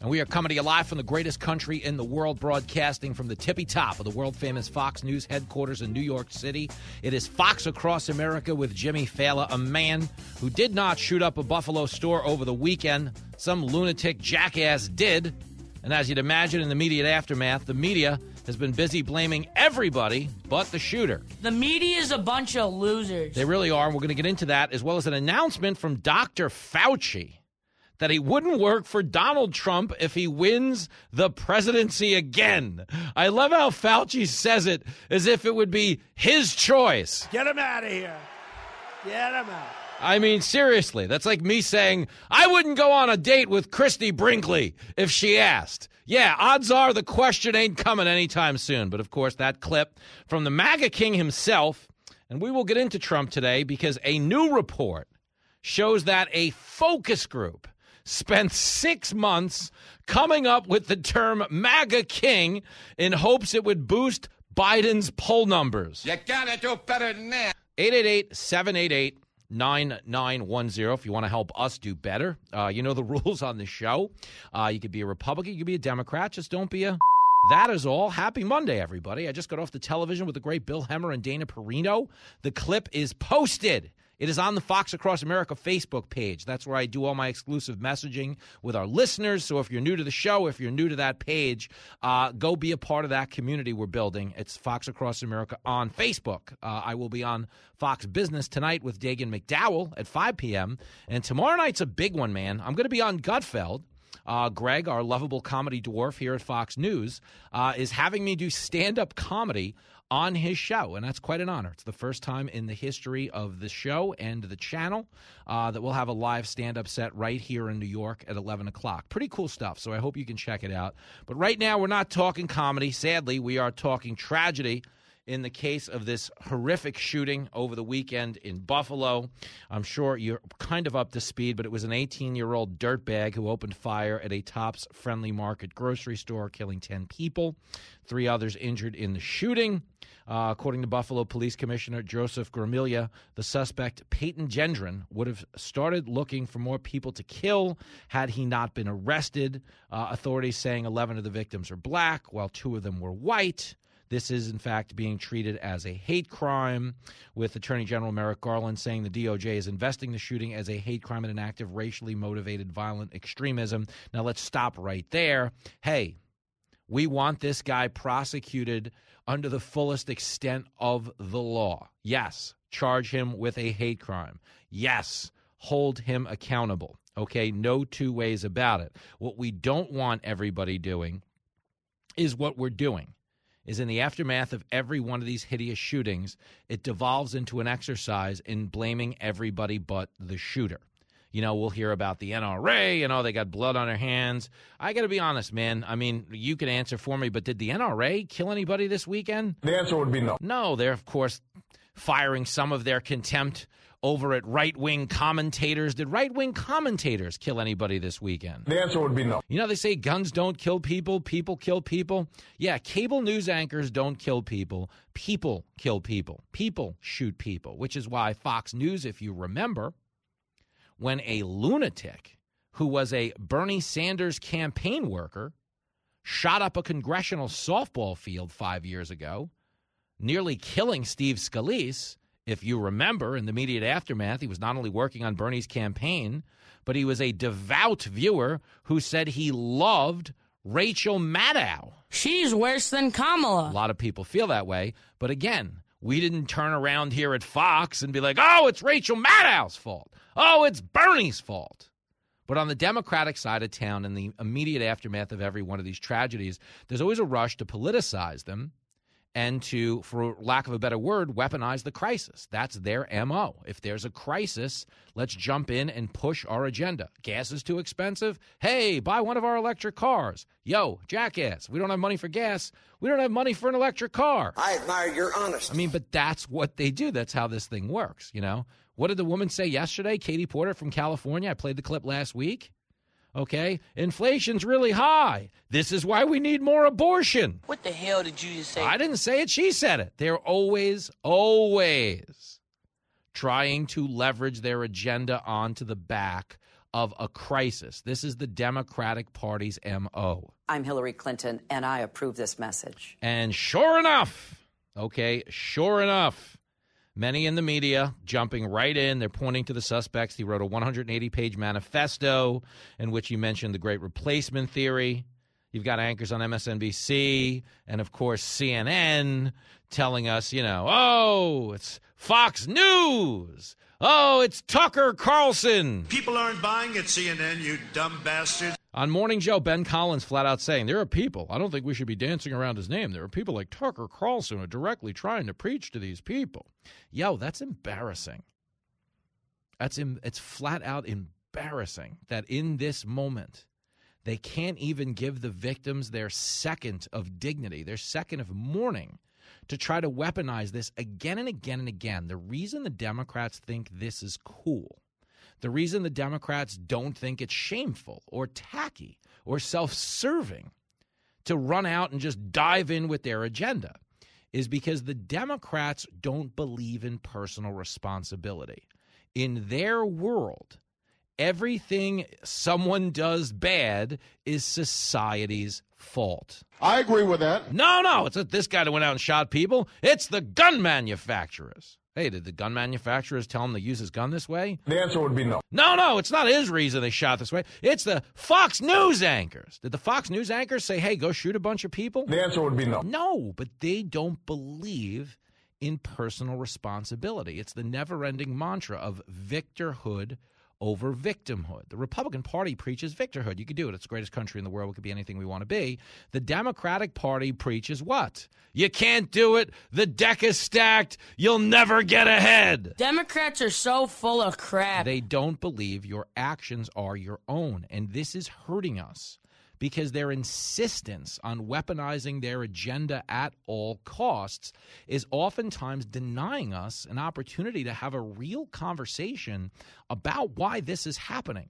And we are coming to you live from the greatest country in the world, broadcasting from the tippy top of the world famous Fox News headquarters in New York City. It is Fox Across America with Jimmy Failla, a man who did not shoot up a Buffalo store over the weekend. Some lunatic jackass did. And as you'd imagine in the immediate aftermath, the media has been busy blaming everybody but the shooter. The media is a bunch of losers. They really are, and we're going to get into that, as well as an announcement from Dr. Fauci that he wouldn't work for Donald Trump if he wins the presidency again. I love how Fauci says it as if it would be his choice. Get him out of here. Get him out. I mean, seriously, that's like me saying, I wouldn't go on a date with Christie Brinkley if she asked. Yeah, odds are the question ain't coming anytime soon. But of course, that clip from the MAGA king himself, and we will get into Trump today because a new report shows that a focus group spent six months coming up with the term MAGA King in hopes it would boost Biden's poll numbers. You gotta do better than that. 888 788 9910 if you want to help us do better. Uh, you know the rules on the show. Uh, you could be a Republican, you could be a Democrat, just don't be a. That is all. Happy Monday, everybody. I just got off the television with the great Bill Hemmer and Dana Perino. The clip is posted. It is on the Fox Across America Facebook page. That's where I do all my exclusive messaging with our listeners. So if you're new to the show, if you're new to that page, uh, go be a part of that community we're building. It's Fox Across America on Facebook. Uh, I will be on Fox Business tonight with Dagen McDowell at 5 p.m. And tomorrow night's a big one, man. I'm going to be on Gutfeld. Uh, Greg, our lovable comedy dwarf here at Fox News, uh, is having me do stand up comedy on his show, and that's quite an honor. It's the first time in the history of the show and the channel uh, that we'll have a live stand up set right here in New York at 11 o'clock. Pretty cool stuff, so I hope you can check it out. But right now, we're not talking comedy. Sadly, we are talking tragedy in the case of this horrific shooting over the weekend in Buffalo. I'm sure you're kind of up to speed, but it was an 18 year old dirtbag who opened fire at a Tops Friendly Market grocery store, killing 10 people. Three others injured in the shooting. Uh, according to Buffalo Police Commissioner Joseph Gramiglia, the suspect, Peyton Gendron, would have started looking for more people to kill had he not been arrested. Uh, authorities saying 11 of the victims are black, while two of them were white. This is, in fact, being treated as a hate crime, with Attorney General Merrick Garland saying the DOJ is investing the shooting as a hate crime and an act of racially motivated violent extremism. Now, let's stop right there. Hey, we want this guy prosecuted under the fullest extent of the law. Yes, charge him with a hate crime. Yes, hold him accountable. Okay, no two ways about it. What we don't want everybody doing is what we're doing. Is in the aftermath of every one of these hideous shootings, it devolves into an exercise in blaming everybody but the shooter. You know, we'll hear about the NRA and oh, they got blood on their hands. I got to be honest, man. I mean, you can answer for me, but did the NRA kill anybody this weekend? The answer would be no. No, they're, of course, firing some of their contempt over at right wing commentators. Did right wing commentators kill anybody this weekend? The answer would be no. You know, they say guns don't kill people, people kill people. Yeah, cable news anchors don't kill people, people kill people. People shoot people, which is why Fox News, if you remember, when a lunatic who was a Bernie Sanders campaign worker shot up a congressional softball field five years ago, nearly killing Steve Scalise. If you remember, in the immediate aftermath, he was not only working on Bernie's campaign, but he was a devout viewer who said he loved Rachel Maddow. She's worse than Kamala. A lot of people feel that way. But again, we didn't turn around here at Fox and be like, oh, it's Rachel Maddow's fault. Oh, it's Bernie's fault. But on the Democratic side of town, in the immediate aftermath of every one of these tragedies, there's always a rush to politicize them and to, for lack of a better word, weaponize the crisis. That's their MO. If there's a crisis, let's jump in and push our agenda. Gas is too expensive. Hey, buy one of our electric cars. Yo, jackass, we don't have money for gas. We don't have money for an electric car. I admire your honesty. I mean, but that's what they do. That's how this thing works, you know? What did the woman say yesterday? Katie Porter from California. I played the clip last week. Okay? Inflation's really high. This is why we need more abortion. What the hell did you just say? I didn't say it. She said it. They're always, always trying to leverage their agenda onto the back of a crisis. This is the Democratic Party's MO. I'm Hillary Clinton, and I approve this message. And sure enough, okay, sure enough, many in the media jumping right in. They're pointing to the suspects. He wrote a 180 page manifesto in which he mentioned the great replacement theory. You've got anchors on MSNBC and, of course, CNN telling us, you know, oh, it's Fox News. Oh, it's Tucker Carlson. People aren't buying at CNN, you dumb bastards. On Morning Joe, Ben Collins flat out saying, There are people, I don't think we should be dancing around his name. There are people like Tucker Carlson who are directly trying to preach to these people. Yo, that's embarrassing. That's Im- it's flat out embarrassing that in this moment, they can't even give the victims their second of dignity, their second of mourning to try to weaponize this again and again and again. The reason the Democrats think this is cool, the reason the Democrats don't think it's shameful or tacky or self serving to run out and just dive in with their agenda is because the Democrats don't believe in personal responsibility. In their world, everything someone does bad is society's fault. I agree with that. No, no, it's not this guy that went out and shot people. It's the gun manufacturers. Hey, did the gun manufacturers tell him to use his gun this way? The answer would be no. No, no, it's not his reason they shot this way. It's the Fox News anchors. Did the Fox News anchors say, hey, go shoot a bunch of people? The answer would be no. No, but they don't believe in personal responsibility. It's the never ending mantra of victorhood over victimhood. The Republican Party preaches victorhood. You can do it. It's the greatest country in the world. We could be anything we want to be. The Democratic Party preaches what? You can't do it. The deck is stacked. You'll never get ahead. Democrats are so full of crap. They don't believe your actions are your own. And this is hurting us because their insistence on weaponizing their agenda at all costs is oftentimes denying us an opportunity to have a real conversation about why this is happening.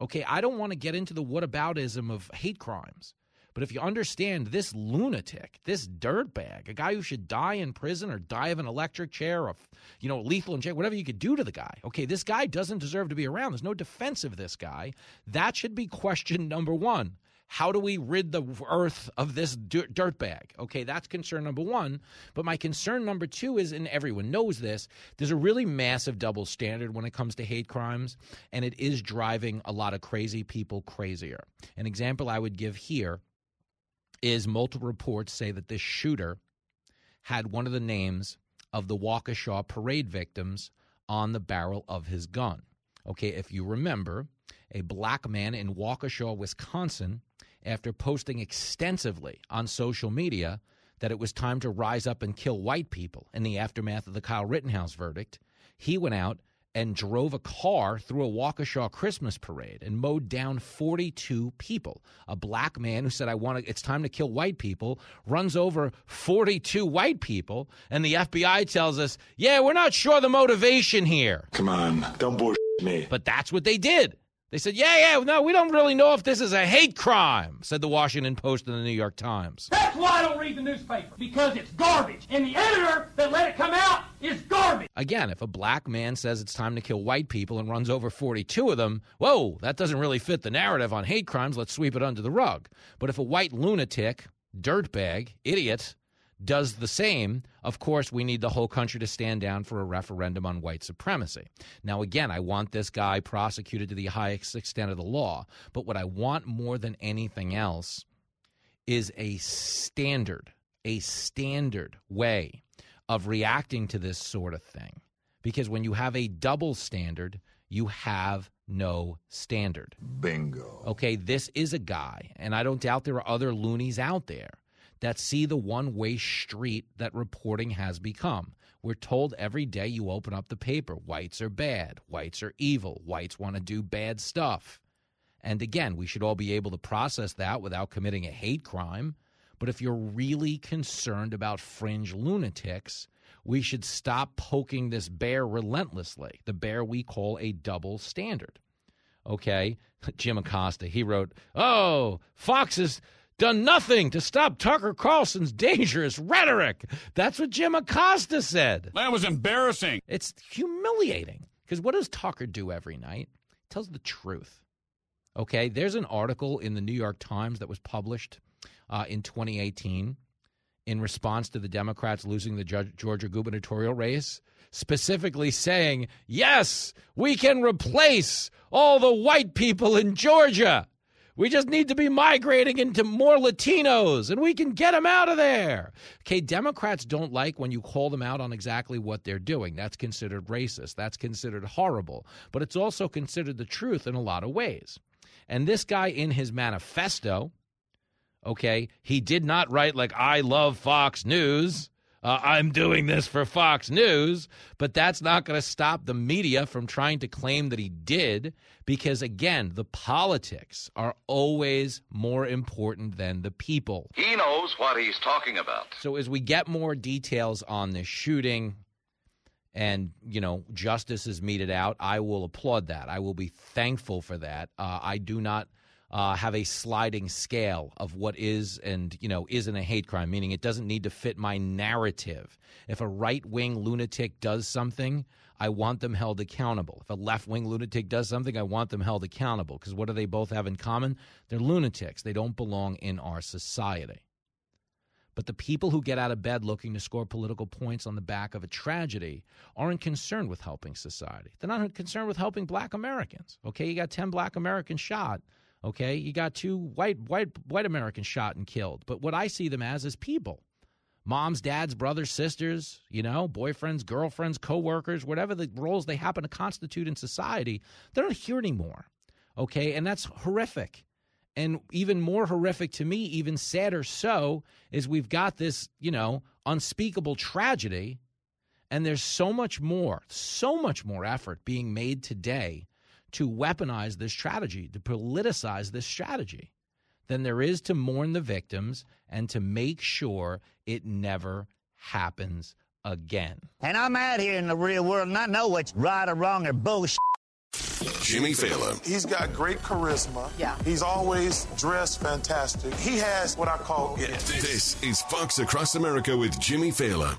Okay, I don't want to get into the whataboutism of hate crimes. But if you understand this lunatic, this dirtbag, a guy who should die in prison or die of an electric chair or, you know, lethal injection, whatever you could do to the guy. Okay, this guy doesn't deserve to be around. There's no defense of this guy. That should be question number one. How do we rid the earth of this dirtbag? Okay, that's concern number one. But my concern number two is, and everyone knows this, there's a really massive double standard when it comes to hate crimes, and it is driving a lot of crazy people crazier. An example I would give here is multiple reports say that this shooter had one of the names of the Waukesha parade victims on the barrel of his gun. Okay, if you remember, a black man in Waukesha, Wisconsin, after posting extensively on social media that it was time to rise up and kill white people in the aftermath of the Kyle Rittenhouse verdict, he went out and drove a car through a Waukesha Christmas parade and mowed down 42 people. A black man who said, I want to, it's time to kill white people, runs over 42 white people, and the FBI tells us, yeah, we're not sure the motivation here. Come on, don't bullshit me. But that's what they did. They said, yeah, yeah, no, we don't really know if this is a hate crime, said the Washington Post and the New York Times. That's why I don't read the newspaper, because it's garbage. And the editor that let it come out is garbage. Again, if a black man says it's time to kill white people and runs over 42 of them, whoa, that doesn't really fit the narrative on hate crimes. Let's sweep it under the rug. But if a white lunatic, dirtbag, idiot, does the same, of course, we need the whole country to stand down for a referendum on white supremacy. Now, again, I want this guy prosecuted to the highest extent of the law, but what I want more than anything else is a standard, a standard way of reacting to this sort of thing. Because when you have a double standard, you have no standard. Bingo. Okay, this is a guy, and I don't doubt there are other loonies out there that see the one way street that reporting has become. We're told every day you open up the paper whites are bad, whites are evil, whites want to do bad stuff. And again, we should all be able to process that without committing a hate crime. But if you're really concerned about fringe lunatics, we should stop poking this bear relentlessly, the bear we call a double standard. Okay? Jim Acosta, he wrote, Oh, Fox has done nothing to stop Tucker Carlson's dangerous rhetoric. That's what Jim Acosta said. That was embarrassing. It's humiliating. Because what does Tucker do every night? He tells the truth. Okay? There's an article in the New York Times that was published uh, in 2018 in response to the Democrats losing the Georgia gubernatorial race, specifically saying, yes, we can replace all the white people in Georgia. We just need to be migrating into more Latinos and we can get them out of there. Okay, Democrats don't like when you call them out on exactly what they're doing. That's considered racist. That's considered horrible. But it's also considered the truth in a lot of ways. And this guy in his manifesto, okay, he did not write like, I love Fox News. Uh, I'm doing this for Fox News, but that's not going to stop the media from trying to claim that he did because, again, the politics are always more important than the people. He knows what he's talking about. So, as we get more details on this shooting and, you know, justice is meted out, I will applaud that. I will be thankful for that. Uh, I do not uh, have a sliding scale of what is and you know isn't a hate crime, meaning it doesn't need to fit my narrative. If a right wing lunatic does something, I want them held accountable. If a left wing lunatic does something, I want them held accountable. Because what do they both have in common? They're lunatics. They don't belong in our society. But the people who get out of bed looking to score political points on the back of a tragedy aren't concerned with helping society. They're not concerned with helping black Americans. Okay, you got 10 black Americans shot Okay, you got two white white white Americans shot and killed. But what I see them as is people. Moms, dads, brothers, sisters, you know, boyfriends, girlfriends, coworkers, whatever the roles they happen to constitute in society, they're not here anymore. Okay, and that's horrific. And even more horrific to me, even sadder so, is we've got this, you know, unspeakable tragedy. And there's so much more, so much more effort being made today to weaponize this strategy, to politicize this strategy, than there is to mourn the victims and to make sure it never happens again. And I'm out here in the real world and I know what's right or wrong or bullshit. Jimmy Failla. He's got great charisma. Yeah. He's always dressed fantastic. He has what I call it. This is Fox Across America with Jimmy Failla.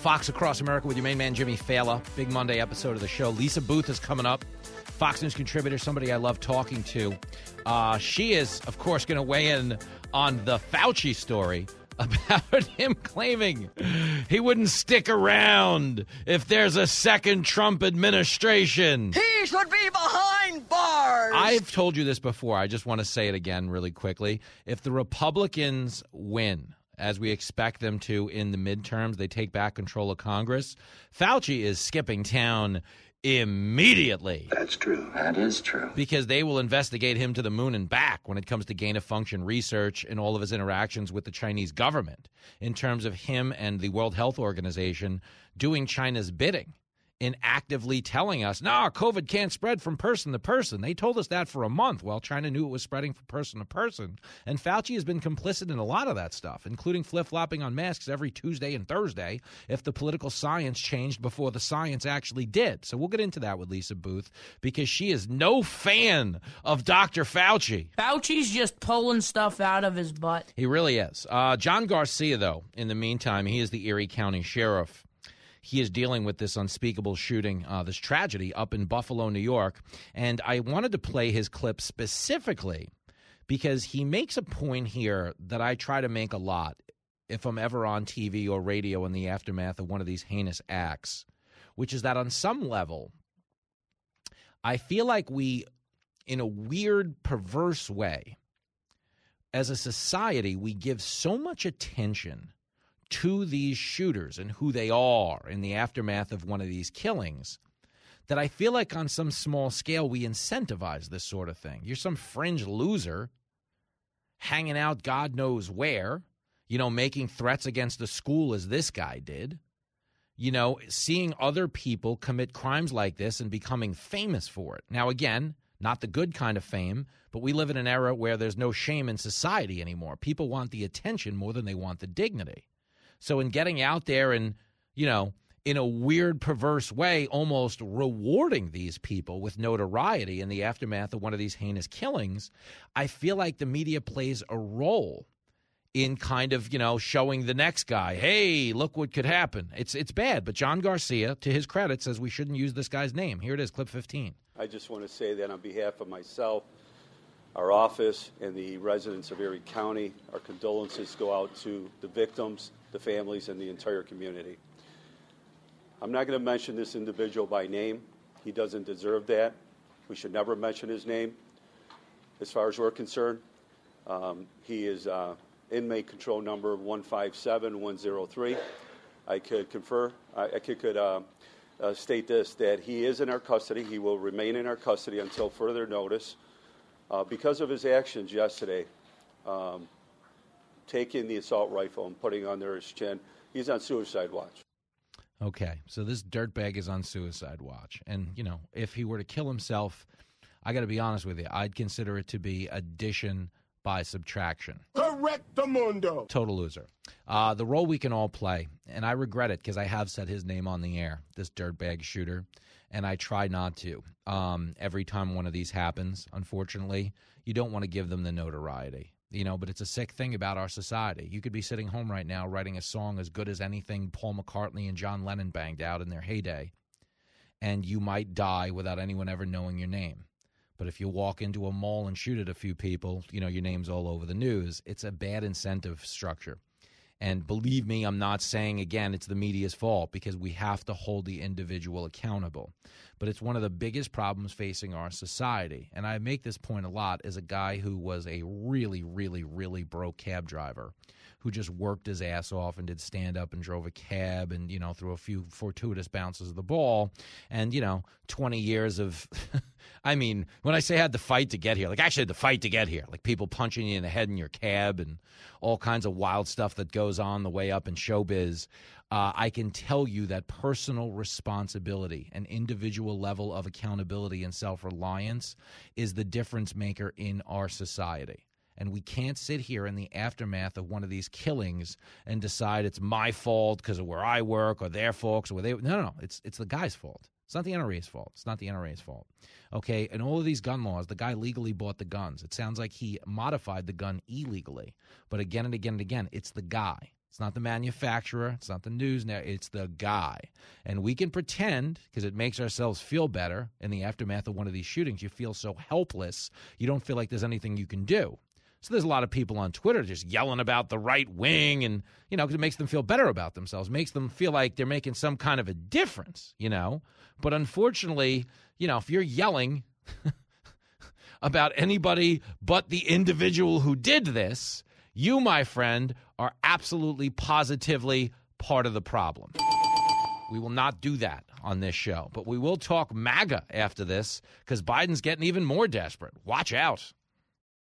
Fox Across America with your main man, Jimmy Failla. Big Monday episode of the show. Lisa Boothe is coming up. Fox News contributor, somebody I love talking to. Uh, she is, of course, going to weigh in on the Fauci story about him claiming he wouldn't stick around if there's a second Trump administration. He should be behind bars. I've told you this before. I just want to say it again really quickly. If the Republicans win, as we expect them to in the midterms. They take back control of Congress. Fauci is skipping town immediately. That's true. That is true. Because they will investigate him to the moon and back when it comes to gain of function research and all of his interactions with the Chinese government in terms of him and the World Health Organization doing China's bidding in actively telling us, no, COVID can't spread from person to person. They told us that for a month while China knew it was spreading from person to person. And Fauci has been complicit in a lot of that stuff, including flip flopping on masks every Tuesday and Thursday if the political science changed before the science actually did. So we'll get into that with Lisa Boothe because she is no fan of Dr. Fauci. Fauci's just pulling stuff out of his butt. He really is. Uh, John Garcia, though, in the meantime, he is the Erie County Sheriff he is dealing with this unspeakable shooting, uh, this tragedy up in Buffalo, New York. And I wanted to play his clip specifically because he makes a point here that I try to make a lot. if I'm ever on TV or radio in the aftermath of one of these heinous acts, which is that on some level, I feel like we, in a weird, perverse way, as a society, we give so much attention to these shooters and who they are in the aftermath of one of these killings that I feel like on some small scale we incentivize this sort of thing. You're some fringe loser hanging out God knows where, you know, making threats against the school as this guy did. You know, seeing other people commit crimes like this and becoming famous for it. Now, again, not the good kind of fame, but we live in an era where there's no shame in society anymore. People want the attention more than they want the dignity. So, in getting out there and, you know, in a weird, perverse way, almost rewarding these people with notoriety in the aftermath of one of these heinous killings, I feel like the media plays a role in kind of you know showing the next guy, hey, look what could happen. It's it's bad, but John Garcia, to his credit, says we shouldn't use this guy's name. Here it is, clip 15. I just want to say that on behalf of myself, our office, and the residents of Erie County, our condolences go out to the victims, the families, and the entire community. I'm not going to mention this individual by name. He doesn't deserve that. We should never mention his name, as far as we're concerned. Um, he is uh, inmate control number 157103. I could confer, I, I could, could uh, uh, state this that he is in our custody. He will remain in our custody until further notice. Uh, because of his actions yesterday, um, taking the assault rifle and putting it under his chin, he's on suicide watch. Okay, so this dirtbag is on suicide watch. And, you know, if he were to kill himself, I got to be honest with you, I'd consider it to be addition by subtraction. Correct the mundo. Total loser. Uh, the role we can all play, and I regret it because I have said his name on the air, this dirtbag shooter, and I try not to. Um, every time one of these happens, unfortunately, you don't want to give them the notoriety you know, but it's a sick thing about our society. You could be sitting home right now writing a song as good as anything Paul McCartney and John Lennon banged out in their heyday, and you might die without anyone ever knowing your name. But if you walk into a mall and shoot at a few people, you know, your name's all over the news. It's a bad incentive structure. And believe me, I'm not saying again it's the media's fault because we have to hold the individual accountable. But it's one of the biggest problems facing our society. And I make this point a lot as a guy who was a really, really, really broke cab driver who just worked his ass off and did stand up and drove a cab and, you know, threw a few fortuitous bounces of the ball. And, you know, 20 years of, I mean, when I say I had to fight to get here, like I actually had to fight to get here, like people punching you in the head in your cab and all kinds of wild stuff that goes on the way up in showbiz. Uh, I can tell you that personal responsibility, an individual level of accountability and self reliance is the difference maker in our society. And we can't sit here in the aftermath of one of these killings and decide it's my fault because of where I work or their folks or where they. No, no, no. It's it's the guy's fault. It's not the NRA's fault. It's not the NRA's fault. Okay, and all of these gun laws, the guy legally bought the guns. It sounds like he modified the gun illegally, but again and again and again, it's the guy. It's not the manufacturer. It's not the news. Now it's the guy, and we can pretend because it makes ourselves feel better in the aftermath of one of these shootings. You feel so helpless. You don't feel like there's anything you can do. So there's a lot of people on Twitter just yelling about the right wing and, you know, because it makes them feel better about themselves, makes them feel like they're making some kind of a difference, you know. But unfortunately, you know, if you're yelling about anybody but the individual who did this, you, my friend, are absolutely positively part of the problem. We will not do that on this show, but we will talk MAGA after this because Biden's getting even more desperate. Watch out.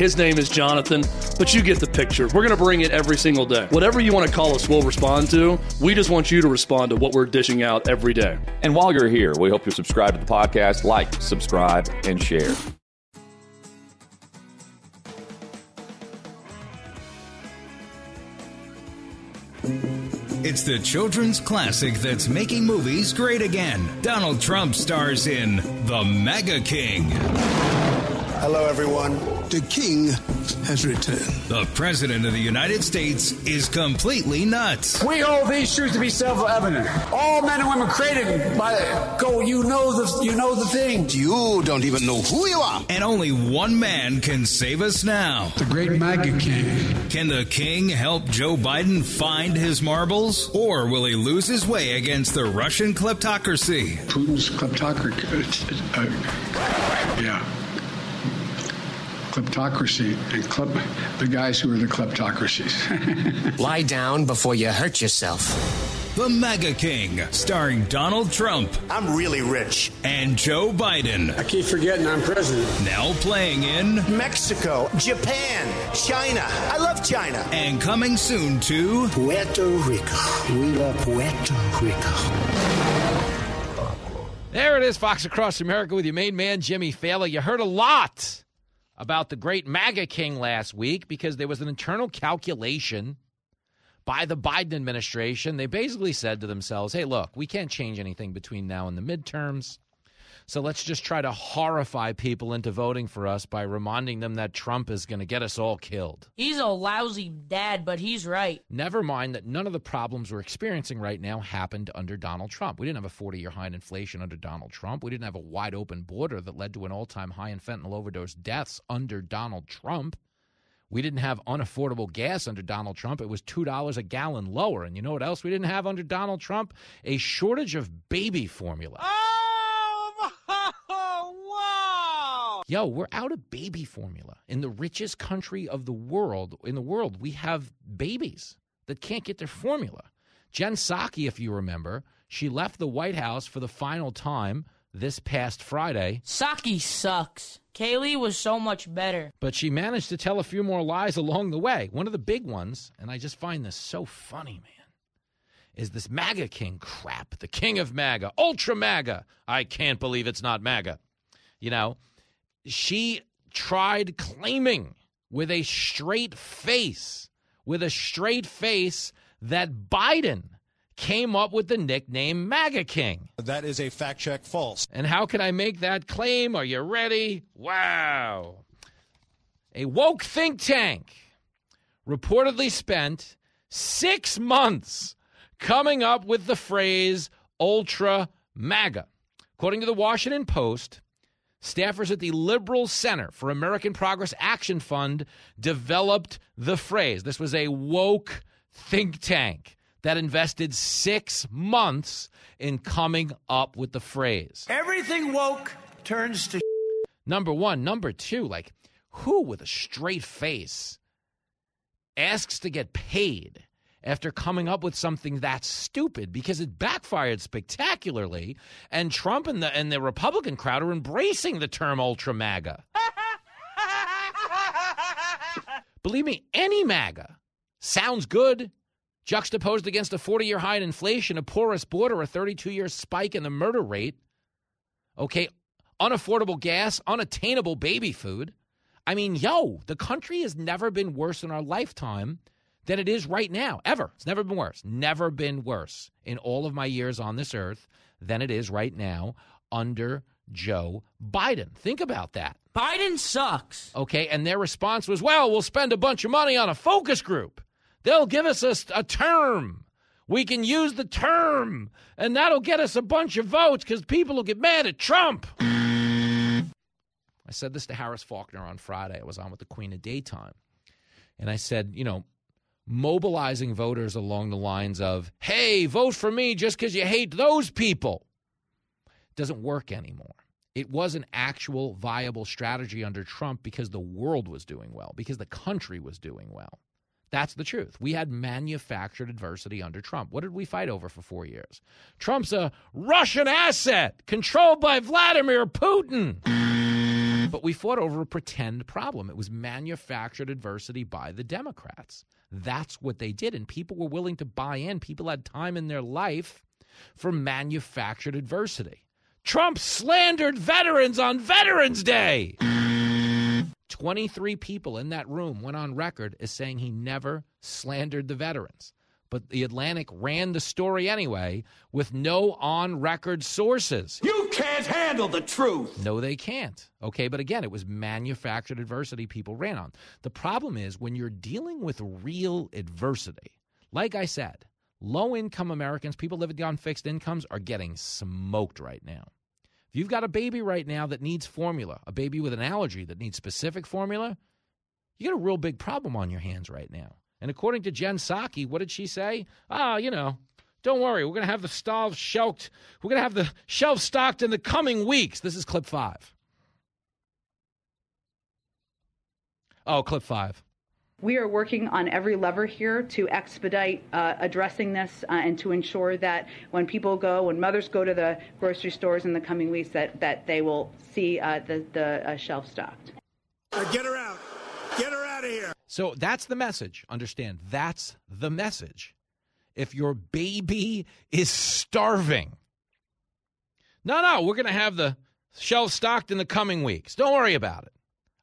His name is Jonathan, but you get the picture. We're going to bring it every single day. Whatever you want to call us, we'll respond to. We just want you to respond to what we're dishing out every day. And while you're here, we hope you subscribe to the podcast, like, subscribe, and share. It's the children's classic that's making movies great again. Donald Trump stars in The MAGA King. I Hello, everyone. The king has returned. The President of the United States is completely nuts. We hold these truths to be self-evident. All men and women created by go. You know the you know the thing. You don't even know who you are. And only one man can save us now. The great MAGA king. Can the king help Joe Biden find his marbles? Or will he lose his way against the Russian kleptocracy? Putin's kleptocracy. Uh, yeah. Kleptocracy and klep, the guys who are the kleptocracies. Lie down before you hurt yourself. The MAGA King, starring Donald Trump. I'm really rich. And Joe Biden. I keep forgetting I'm president. Now playing in Mexico, Japan, China. I love China. And coming soon to Puerto Rico. We love Puerto Rico. There it is, Fox Across America with your main man, Jimmy Failla. You heard a lot about the great MAGA king last week because there was an internal calculation by the Biden administration. They basically said to themselves, hey, look, we can't change anything between now and the midterms. So let's just try to horrify people into voting for us by reminding them that Trump is going to get us all killed. He's a lousy dad, but he's right. Never mind that none of the problems we're experiencing right now happened under Donald Trump. We didn't have a 40 year high in inflation under Donald Trump. We didn't have a wide open border that led to an all time high in fentanyl overdose deaths under Donald Trump. We didn't have unaffordable gas under Donald Trump. It was $2 a gallon lower. And you know what else we didn't have under Donald Trump? A shortage of baby formula. Oh, wow! Yo, we're out of baby formula. In the richest country of the world, in the world, we have babies that can't get their formula. Jen Psaki, if you remember, she left the White House for the final time this past Friday. Psaki sucks. Kayleigh was so much better. But she managed to tell a few more lies along the way. One of the big ones, and I just find this so funny, man, is this MAGA king crap. The king of MAGA, ultra MAGA. I can't believe it's not MAGA. You know, she tried claiming with a straight face, with a straight face, that Biden came up with the nickname MAGA King. That is a fact check false. And how can I make that claim? Are you ready? Wow. A woke think tank reportedly spent six months coming up with the phrase ultra MAGA. According to the Washington Post, staffers at the Liberal Center for American Progress Action Fund developed the phrase. This was a woke think tank that invested six months in coming up with the phrase. Everything woke turns to. Number one. Number two, like, who with a straight face asks to get paid after coming up with something that stupid because it backfired spectacularly and Trump and the and the Republican crowd are embracing the term ultra MAGA. Believe me, any MAGA sounds good juxtaposed against a 40 year high in inflation, a porous border, a 32 year spike in the murder rate, okay, unaffordable gas, unattainable baby food. I mean, yo, the country has never been worse in our lifetime than it is right now, ever. It's never been worse. Never been worse in all of my years on this earth than it is right now under Joe Biden. Think about that. Biden sucks. Okay, and their response was, well, we'll spend a bunch of money on a focus group. They'll give us a, a term. We can use the term, and that'll get us a bunch of votes because people will get mad at Trump. I said this to Harris Faulkner on Friday. I was on with the Queen of Daytime. And I said, you know, mobilizing voters along the lines of, hey, vote for me just because you hate those people doesn't work anymore. It was an actual viable strategy under Trump because the world was doing well, because the country was doing well. That's the truth. We had manufactured adversity under Trump. What did we fight over for four years? Trump's a Russian asset controlled by Vladimir Putin. But we fought over a pretend problem. It was manufactured adversity by the Democrats. That's what they did. And people were willing to buy in. People had time in their life for manufactured adversity. Trump slandered veterans on Veterans Day. 23 people in that room went on record as saying he never slandered the veterans. But the Atlantic ran the story anyway with no on record sources. You can't handle the truth. No, they can't. Okay, but again, it was manufactured adversity people ran on. The problem is when you're dealing with real adversity, like I said, low income Americans, people living on fixed incomes, are getting smoked right now. If you've got a baby right now that needs formula, a baby with an allergy that needs specific formula, you got a real big problem on your hands right now. And according to Jen Psaki, what did she say? Ah, you know, don't worry, we're going to have the shelves shelved. We're going to have the shelves stocked in the coming weeks. This is clip five. Oh, clip five. We are working on every lever here to expedite uh, addressing this uh, and to ensure that when people go, when mothers go to the grocery stores in the coming weeks, that, that they will see uh, the, the uh, shelf stocked. get her out. Out of here. So that's the message. Understand, that's the message. If your baby is starving, no, no, we're going to have the shelves stocked in the coming weeks. Don't worry about it.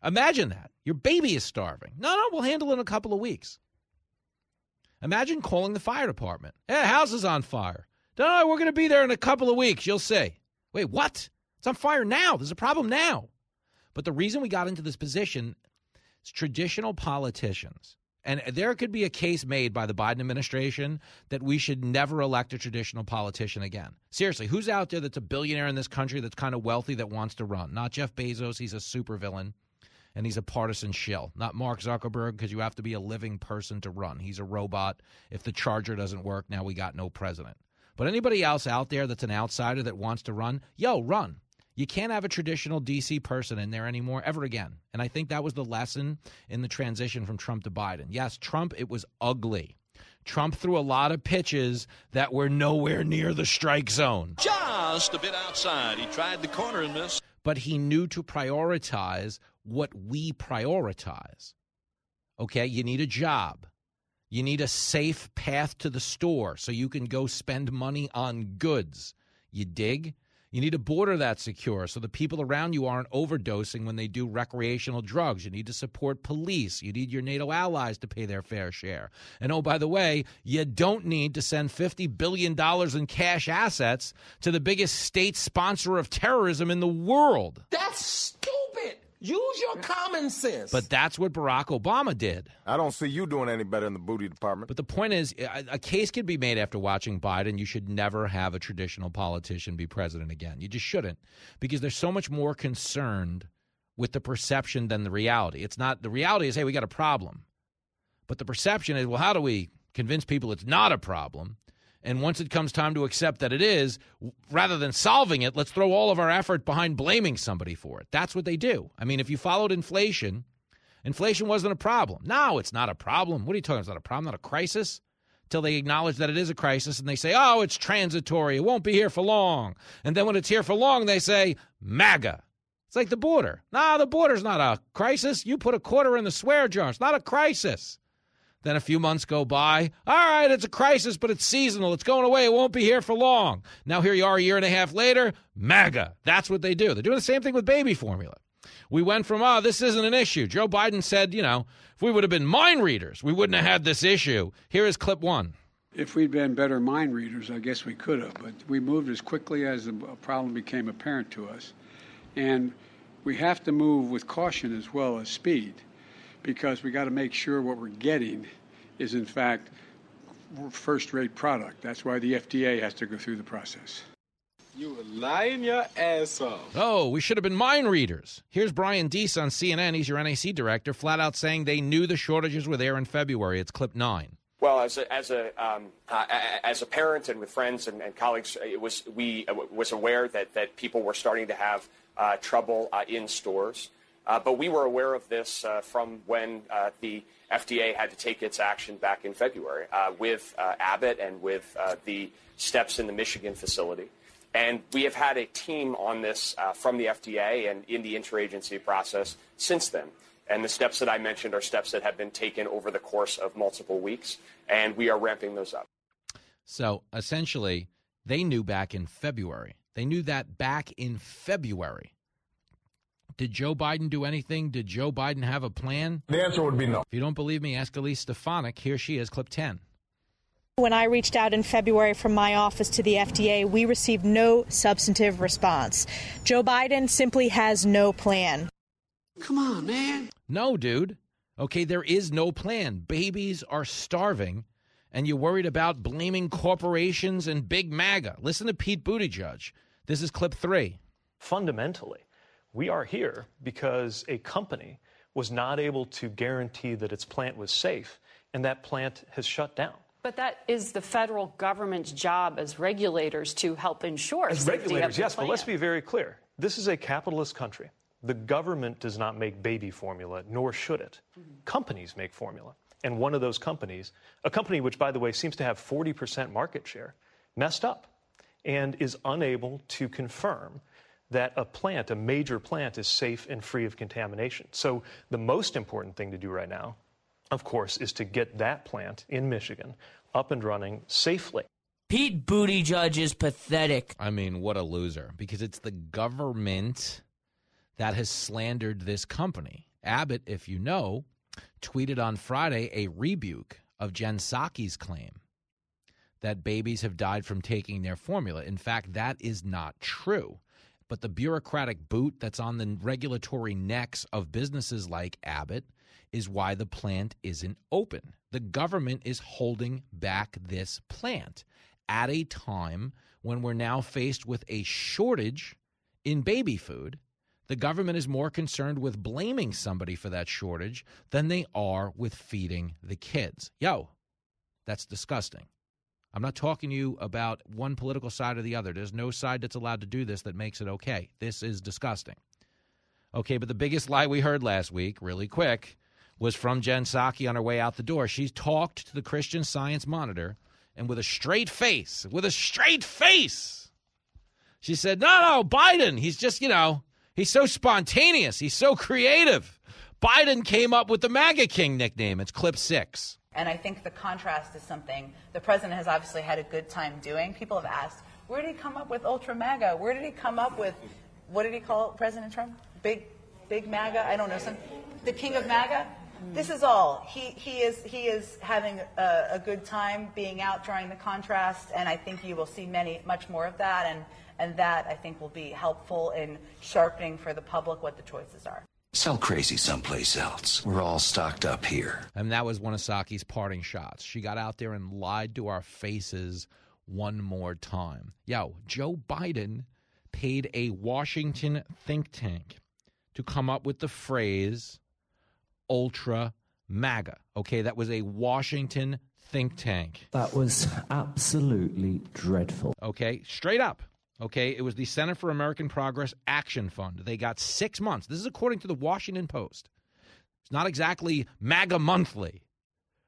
Imagine that. Your baby is starving. No, no, we'll handle it in a couple of weeks. Imagine calling the fire department. Hey, house is on fire. No, no, we're going to be there in a couple of weeks. You'll see. Wait, what? It's on fire now. There's a problem now. But the reason we got into this position is traditional politicians. And there could be a case made by the Biden administration that we should never elect a traditional politician again. Seriously, who's out there that's a billionaire in this country that's kind of wealthy that wants to run? Not Jeff Bezos. He's a supervillain and he's a partisan shill. Not Mark Zuckerberg, because you have to be a living person to run. He's a robot. If the charger doesn't work, now we got no president. But anybody else out there that's an outsider that wants to run, yo, run. You can't have a traditional DC person in there anymore ever again. And I think that was the lesson in the transition from Trump to Biden. Yes, Trump, it was ugly. Trump threw a lot of pitches that were nowhere near the strike zone. Just a bit outside. He tried the corner and missed. But he knew to prioritize what we prioritize. Okay, you need a job. You need a safe path to the store so you can go spend money on goods. You dig? You need a border that's secure so the people around you aren't overdosing when they do recreational drugs. You need to support police. You need your NATO allies to pay their fair share. And oh, by the way, you don't need to send $50 billion in cash assets to the biggest state sponsor of terrorism in the world. That's stupid. Use your common sense. But that's what Barack Obama did. I don't see you doing any better in the booty department. But the point is, a case could be made after watching Biden. You should never have a traditional politician be president again. You just shouldn't, because they're so much more concerned with the perception than the reality. It's not the reality is, hey, we got a problem, but the perception is, well, how do we convince people it's not a problem? And once it comes time to accept that it is, rather than solving it, let's throw all of our effort behind blaming somebody for it. That's what they do. I mean, if you followed inflation, inflation wasn't a problem. Now it's not a problem. What are you talking about? It's not a problem, not a crisis. Till they acknowledge that it is a crisis and they say, oh, it's transitory. It won't be here for long. And then when it's here for long, they say, MAGA. It's like the border. Nah, the border's not a crisis. You put a quarter in the swear jar. It's not a crisis. Then a few months go by. All right, it's a crisis, but it's seasonal. It's going away. It won't be here for long. Now here you are a year and a half later. MAGA. That's what they do. They're doing the same thing with baby formula. We went from, oh, this isn't an issue. Joe Biden said, you know, if we would have been mind readers, we wouldn't have had this issue. Here is clip one. If we'd been better mind readers, I guess we could have, but we moved as quickly as the problem became apparent to us. And we have to move with caution as well as speed because we got to make sure what we're getting is in fact first rate product. That's why the FDA has to go through the process. You were lying your ass off. Oh, we should have been mind readers. Here's Brian Deese on CNN. He's your NAC director, flat out saying they knew the shortages were there in February. It's clip nine. Well, as a as a um, uh, as a parent and with friends and, and, colleagues, it was we uh, was aware that that people were starting to have uh, trouble uh, in stores. Uh, but we were aware of this uh, from when uh, the FDA had to take its action back in February with Abbott and with the steps in the Michigan facility. And we have had a team on this from the FDA and in the interagency process since then. And the steps that I mentioned are steps that have been taken over the course of multiple weeks, and we are ramping those up. So essentially, they knew back in February. They knew that back in February. Did Joe Biden do anything? Did Joe Biden have a plan? The answer would be no. If you don't believe me, ask Elise Stefanik. Here she is, clip 10. When I reached out in February from my office to the FDA, we received no substantive response. Joe Biden simply has no plan. Come on, man. No, dude. Okay, there is no plan. Babies are starving, and you're worried about blaming corporations and Big MAGA. Listen to Pete Buttigieg. This is clip three. Fundamentally, we are here because a company was not able to guarantee that its plant was safe, and that plant has shut down. But that is the federal government's job as regulators to help ensure As regulators, yes, but let's be very clear. This is a capitalist country. The government does not make baby formula, nor should it. Mm-hmm. Companies make formula. And one of those companies, a company which, by the way, seems to have 40% market share, messed up and is unable to confirm that a plant, a major plant, is safe and free of contamination. So the most important thing to do right now, of course, is to get that plant in Michigan up and running safely. Pete Buttigieg is pathetic. I mean, what a loser. Because it's the government that has slandered this company. Abbott, if you know, tweeted on Friday a rebuke of Jen Psaki's claim that babies have died from taking their formula. In fact, that is not true. But the bureaucratic boot that's on the regulatory necks of businesses like Abbott is why the plant isn't open. The government is holding back this plant at a time when we're now faced with a shortage in baby food. The government is more concerned with blaming somebody for that shortage than they are with feeding the kids. Yo, that's disgusting. I'm not talking to you about one political side or the other. There's no side that's allowed to do this that makes it okay. This is disgusting. Okay, but the biggest lie we heard last week, really quick, was from Jen Psaki on her way out the door. She talked to the Christian Science Monitor, and with a straight face, with a straight face, she said, No, no, Biden, he's just, you know, he's so spontaneous, he's so creative. Biden came up with the MAGA King nickname. It's clip six. And I think the contrast is something the president has obviously had a good time doing. People have asked, where did he come up with Ultra MAGA? Where did he come up with, what did he call President Trump? Big, big MAGA? I don't know. Some, the king of MAGA? This is all. He, he, is, he is having a, a good time being out drawing the contrast, and I think you will see many, much more of that, and, and that I think will be helpful in sharpening for the public what the choices are. Sell crazy someplace else. We're all stocked up here. And that was one of Psaki's parting shots. She got out there and lied to our faces one more time. Yo, Joe Biden paid a Washington think tank to come up with the phrase ultra MAGA. Okay, that was a Washington think tank. That was absolutely dreadful. Okay, straight up. Okay, it was the Center for American Progress Action Fund. They got six months. This is according to the Washington Post. It's not exactly MAGA monthly.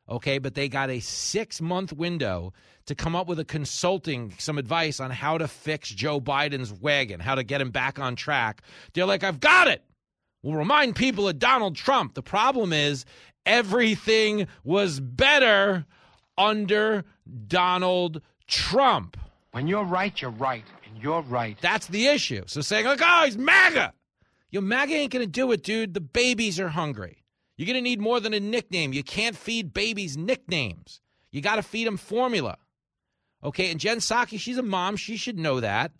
Okay, but they got a six month window to come up with a consulting, some advice on how to fix Joe Biden's wagon, how to get him back on track. They're like, I've got it. We'll remind people of Donald Trump. The problem is everything was better under Donald Trump. When you're right, you're right, you're right. That's the issue. So saying, like, oh, he's MAGA. Yo, MAGA ain't going to do it, dude. The babies are hungry. You're going to need more than a nickname. You can't feed babies nicknames. You got to feed them formula. Okay, and Jen Psaki, she's a mom. She should know that.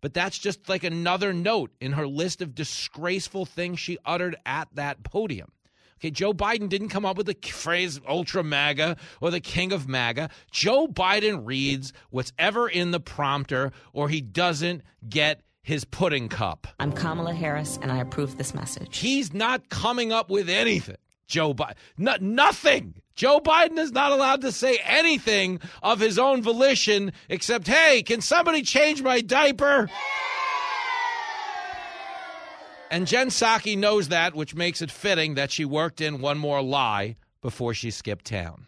But that's just like another note in her list of disgraceful things she uttered at that podium. Okay, Joe Biden didn't come up with the phrase ultra MAGA or the king of MAGA. Joe Biden reads what's ever in the prompter or he doesn't get his pudding cup. I'm Kamala Harris, and I approve this message. He's not coming up with anything. Joe Biden, no, nothing. Joe Biden is not allowed to say anything of his own volition except, hey, can somebody change my diaper? And Jen Psaki knows that, which makes it fitting that she worked in one more lie before she skipped town.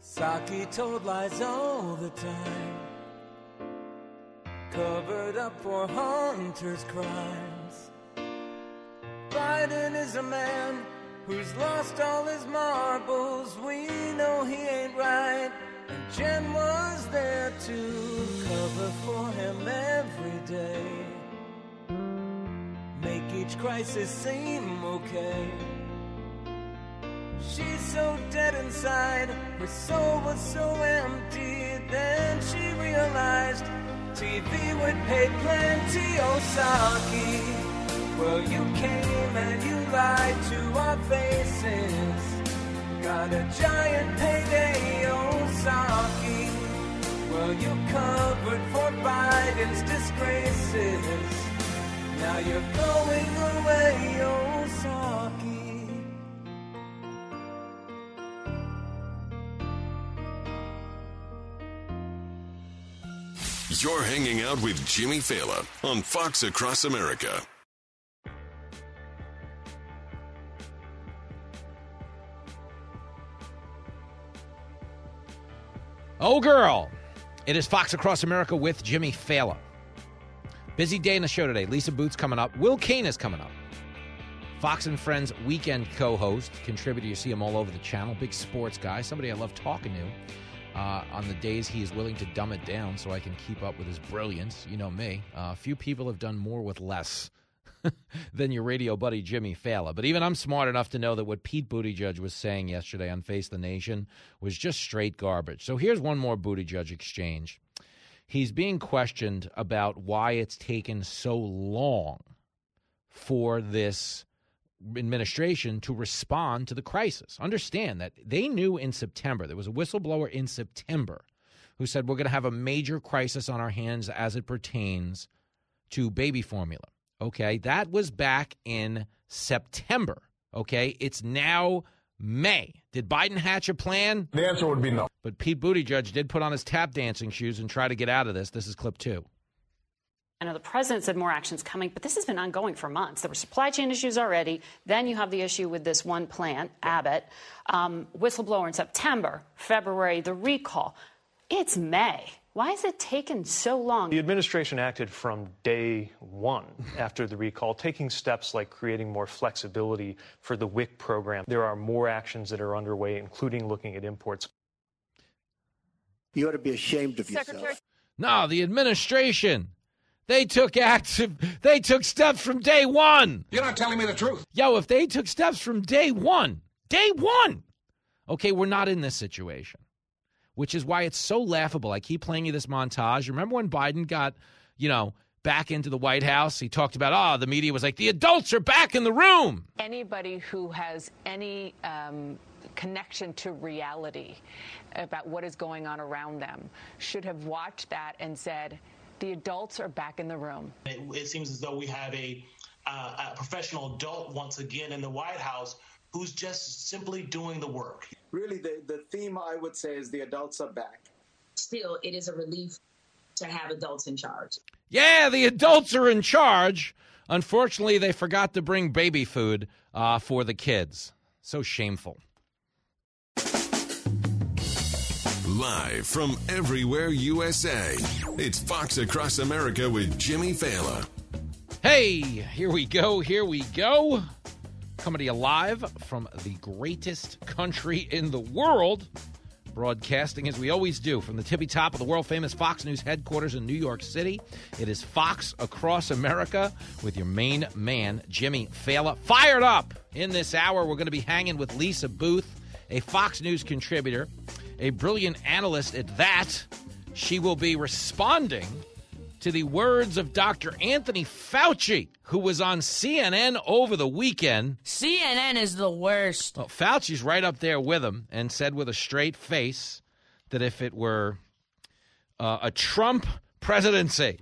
Psaki told lies all the time, covered up for hunters' crimes. Biden is a man who's lost all his marbles. We know he ain't right. And Jen was there to cover for him every day. Make each crisis seem okay. She's so dead inside, her soul was so empty. Then she realized TV would pay plenty. Osaki, well, you came and you lied to our faces. Got a giant payday. Well, you covered for Biden's disgraces. Now you're going away, oh, Osaki. You're hanging out with Jimmy Failla on Fox Across America. Oh, girl. It is Fox Across America with Jimmy Failla. Busy day in the show today. Lisa Boothe's coming up. Will Cain is coming up. Fox and Friends weekend co host, contributor. You see him all over the channel. Big sports guy. Somebody I love talking to uh, on the days he is willing to dumb it down so I can keep up with his brilliance. You know me. Uh, few people have done more with less than your radio buddy Jimmy Failla. But even I'm smart enough to know that what Pete Buttigieg judge was saying yesterday on Face the Nation was just straight garbage. So here's one more Buttigieg exchange. He's being questioned about why it's taken so long for this administration to respond to the crisis. Understand that they knew in September, there was a whistleblower in September who said, We're going to have a major crisis on our hands as it pertains to baby formula. Okay, that was back in September. Okay, it's now May. Did Biden hatch a plan? The answer would be no. But Pete Buttigieg did put on his tap dancing shoes and try to get out of this. This is clip two. I know the president said more actions coming, but this has been ongoing for months. There were supply chain issues already. Then you have the issue with this one plant, Abbott, um, whistleblower in September, February, the recall. It's May. Why has it taken so long? The administration acted from day one after the recall, taking steps like creating more flexibility for the WIC program. There are more actions that are underway, including looking at imports. You ought to be ashamed of yourself. Secretary- no, the administration. They took active. They took steps from day one. You're not telling me the truth. Yo, if they took steps from day one, day one, okay, we're not in this situation, which is why it's so laughable. I keep playing you this montage. Remember when Biden got, you know, back into the White House? He talked about, oh, the media was like, the adults are back in the room. Anybody who has any um, connection to reality about what is going on around them should have watched that and said, the adults are back in the room. It, it seems as though we have a, uh, a professional adult once again in the White House who's just simply doing the work. Really, the, the theme I would say is the adults are back. Still, it is a relief to have adults in charge. Yeah, the adults are in charge. Unfortunately, they forgot to bring baby food uh, for the kids. So shameful. Live from everywhere USA, it's Fox Across America with Jimmy Failla. Hey, here we go, here we go. Coming to you live from the greatest country in the world. Broadcasting as we always do from the tippy top of the world famous Fox News headquarters in New York City. It is Fox Across America with your main man, Jimmy Failla. Fired up in this hour. We're going to be hanging with Lisa Boothe, a Fox News contributor a brilliant analyst at that. She will be responding to the words of Dr. Anthony Fauci, who was on CNN over the weekend. CNN is the worst. Well, Fauci's right up there with him and said with a straight face that if it were uh, a Trump presidency,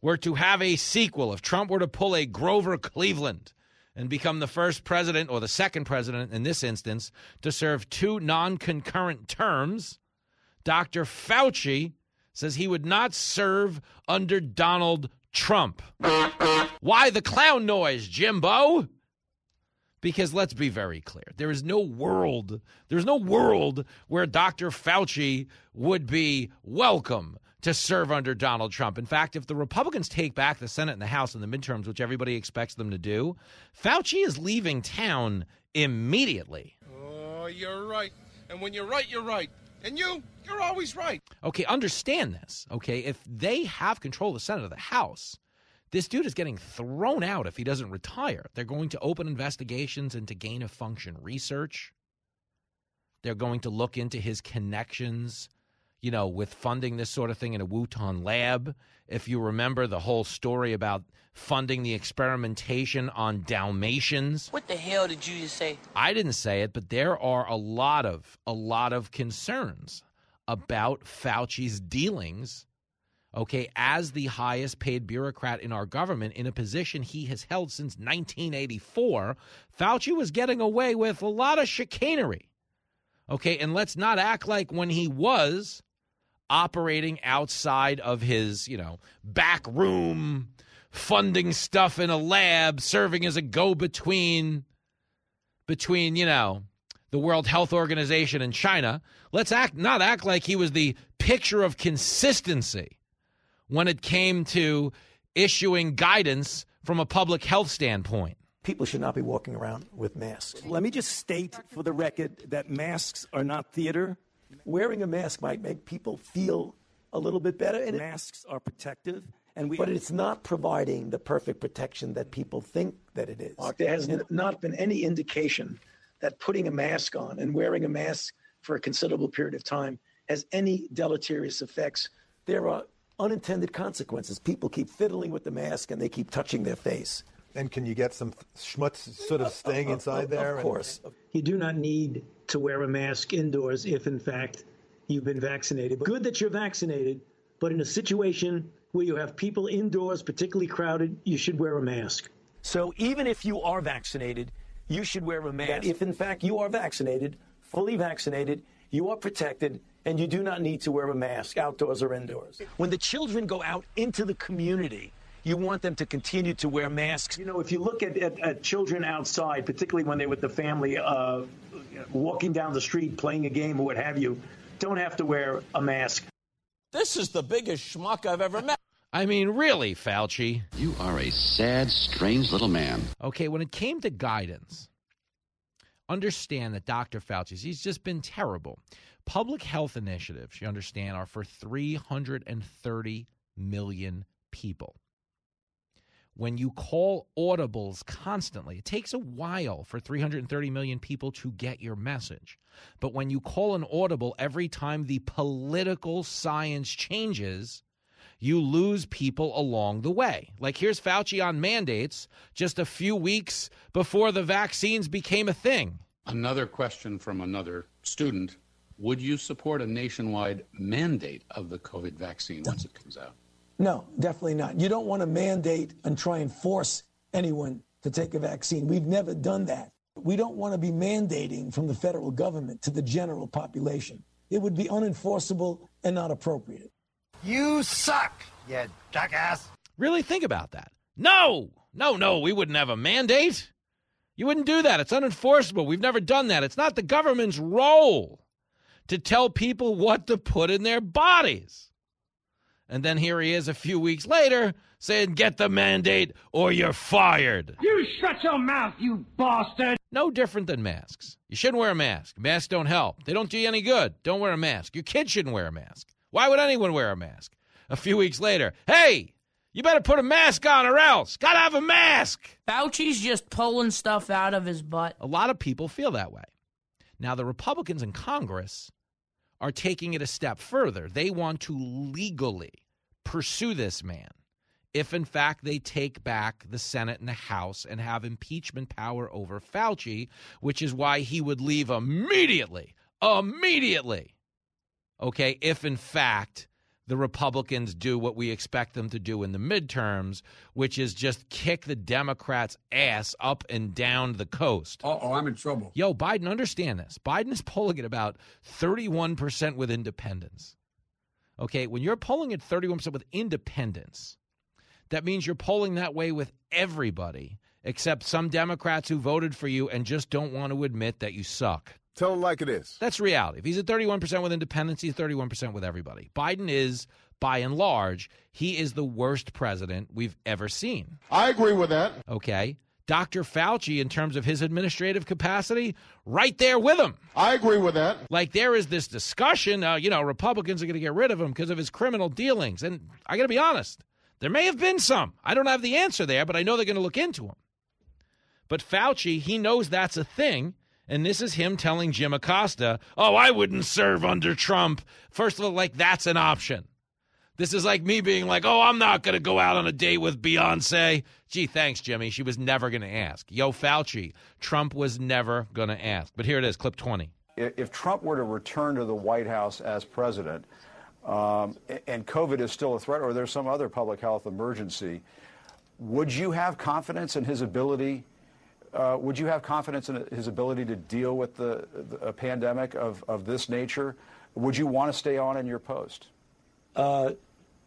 were to have a sequel, if Trump were to pull a Grover Cleveland, and become the first president or the second president in this instance to serve two non concurrent terms, Dr. Fauci says he would not serve under Donald Trump. Why the clown noise, Jimbo? Because let's be very clear. There is no world, there's no world where Dr. Fauci would be welcome to serve under Donald Trump. In fact, if the Republicans take back the Senate and the House in the midterms, which everybody expects them to do, Fauci is leaving town immediately. Oh, you're right. And when you're right, you're right. And you, you're always right. Okay, understand this. Okay, if they have control of the Senate or the House, This dude is getting thrown out if he doesn't retire. They're going to open investigations into gain of function research. They're going to look into his connections, you know, with funding this sort of thing in a Wuhan lab. If you remember the whole story about funding the experimentation on Dalmatians. What the hell did you just say? I didn't say it, but there are a lot of a lot of concerns about Fauci's dealings okay, as the highest paid bureaucrat in our government in a position he has held since 1984, Fauci was getting away with a lot of chicanery. Okay, and let's not act like when he was operating outside of his, you know, back room, funding stuff in a lab, serving as a go between between, you know, the World Health Organization and China. Let's act not act like he was the picture of consistency when it came to issuing guidance from a public health standpoint. People should not be walking around with masks. Let me just state for the record that masks are not theater. Wearing a mask might make people feel a little bit better, and masks are protective. And we, but it's not providing the perfect protection that people think that it is. Mark, there has not been any indication that putting a mask on and wearing a mask for a considerable period of time has any deleterious effects. There are unintended consequences. People keep fiddling with the mask and they keep touching their face. And can you get some schmutz sort of staying inside there? Of course. You do not need to wear a mask indoors if, in fact, you've been vaccinated. Good that you're vaccinated, but in a situation where you have people indoors, particularly crowded, you should wear a mask. So even if you are vaccinated, you should wear a mask. if, in fact, you are vaccinated, fully vaccinated, you are protected, and you do not need to wear a mask outdoors or indoors. When the children go out into the community, you want them to continue to wear masks. You know, if you look at, at, at children outside, particularly when they're with the family, uh, walking down the street, playing a game or what have you, don't have to wear a mask. This is the biggest schmuck I've ever met. I mean, really, Fauci. You are a sad, strange little man. Okay, when it came to guidance, understand that Dr. Fauci's, he's just been terrible public health initiatives, you understand, are for 330 million people. When you call audibles constantly, it takes a while for 330 million people to get your message. But when you call an audible every time the political science changes, you lose people along the way. Like here's Fauci on mandates just a few weeks before the vaccines became a thing. Another question from another student would you support a nationwide mandate of the COVID vaccine once it comes out? No, definitely not. You don't want to mandate and try and force anyone to take a vaccine. We've never done that. We don't want to be mandating from the federal government to the general population. It would be unenforceable and not appropriate. You suck, you jackass. Really think about that. No, no, no, we wouldn't have a mandate. You wouldn't do that. It's unenforceable. We've never done that. It's not the government's role to tell people what to put in their bodies. And then here he is a few weeks later saying, Get the mandate or you're fired. You shut your mouth, you bastard. No different than masks. You shouldn't wear a mask. Masks don't help, they don't do you any good. Don't wear a mask. Your kid shouldn't wear a mask. Why would anyone wear a mask? A few weeks later, hey, you better put a mask on or else. Gotta have a mask. Fauci's just pulling stuff out of his butt. A lot of people feel that way. Now, the Republicans in Congress are taking it a step further. They want to legally pursue this man if, in fact, they take back the Senate and the House and have impeachment power over Fauci, which is why he would leave immediately. Immediately. Okay, if in fact the Republicans do what we expect them to do in the midterms, which is just kick the Democrats' ass up and down the coast. oh, I'm in trouble. Yo, Biden, understand this. Biden is polling at about 31% with independents. Okay, when you're polling at 31% with independents, that means you're polling that way with everybody except some Democrats who voted for you and just don't want to admit that you suck. Tell him like it is. That's reality. If he's at 31% with independents, he's 31% with everybody. Biden is, by and large, he is the worst president we've ever seen. I agree with that. Okay. Dr. Fauci, in terms of his administrative capacity, right there with him. I agree with that. Like there is this discussion, uh, you know, Republicans are going to get rid of him because of his criminal dealings. And I got to be honest, There may have been some. I don't have the answer there, but I know they're going to look into him. But Fauci, he knows that's a thing. And this is him telling Jim Acosta, oh, I wouldn't serve under Trump. First of all, like, that's an option. This is like me being like, oh, I'm not going to go out on a date with Beyonce. Gee, thanks, Jimmy. She was never going to ask. Yo, Fauci, Trump was never going to ask. But here it is, clip 20. If Trump were to return to the White House as president, um, and COVID is still a threat, or there's some other public health emergency, would you have confidence in his ability uh, would you have confidence in his ability to deal with the, the a pandemic of, of this nature? Would you want to stay on in your post? Uh,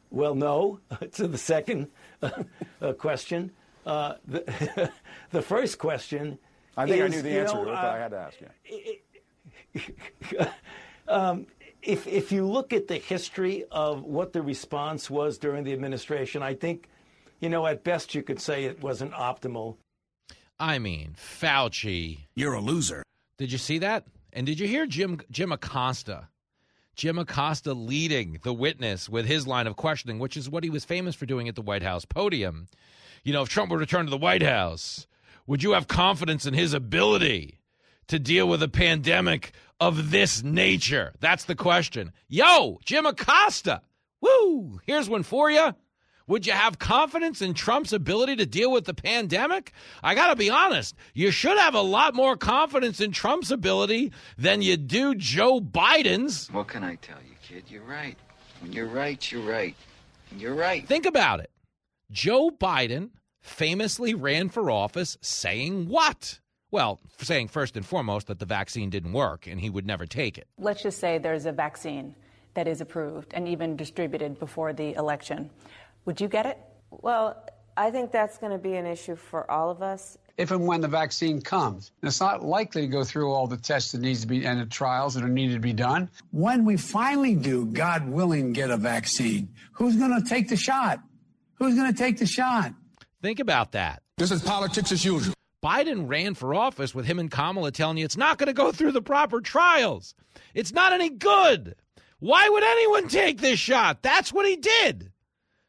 well, no. to the second uh, question. Uh, the, the, first question. I think is, I knew the answer know, I had to ask you. um, if, if you look at the history of what the response was during the administration, I think, you know, at best you could say it wasn't optimal. I mean, Fauci. You're a loser. Did you see that? And did you hear Jim Jim Acosta? Jim Acosta leading the witness with his line of questioning, which is what he was famous for doing at the White House podium. You know, if Trump were to return to the White House, would you have confidence in his ability to deal with a pandemic of this nature? That's the question. Yo, Jim Acosta. Woo! Here's one for you. Would you have confidence in Trump's ability to deal with the pandemic? I got to be honest. You should have a lot more confidence in Trump's ability than you do Joe Biden's. What can I tell you, kid? You're right. When you're right, you're right. You're right. Think about it. Joe Biden famously ran for office saying what? Well, saying first and foremost that the vaccine didn't work and he would never take it. Let's just say there's a vaccine that is approved and even distributed before the election. Would you get it? Well, I think that's going to be an issue for all of us. If and when the vaccine comes, and it's not likely to go through all the tests that needs to be and the trials that are needed to be done. When we finally do, God willing, get a vaccine, who's going to take the shot? Who's going to take the shot? Think about that. This is politics as usual. Biden ran for office with him and Kamala telling you it's not going to go through the proper trials. It's not any good. Why would anyone take this shot? That's what he did.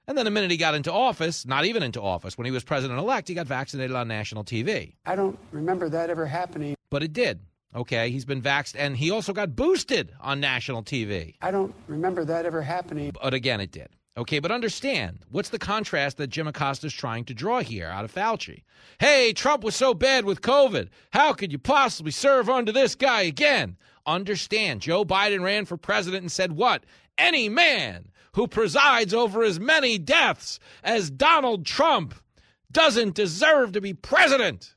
And then the minute he got into office, not even into office, when he was president elect, he got vaccinated on national TV. I don't remember that ever happening. But it did. Okay, he's been vaxxed, and he also got boosted on national TV. I don't remember that ever happening. But again, it did. Okay, but understand what's the contrast that Jim Acosta is trying to draw here out of Fauci? Hey, Trump was so bad with COVID. How could you possibly serve under this guy again? Understand, Joe Biden ran for president and said what? Any man who presides over as many deaths as Donald Trump doesn't deserve to be president.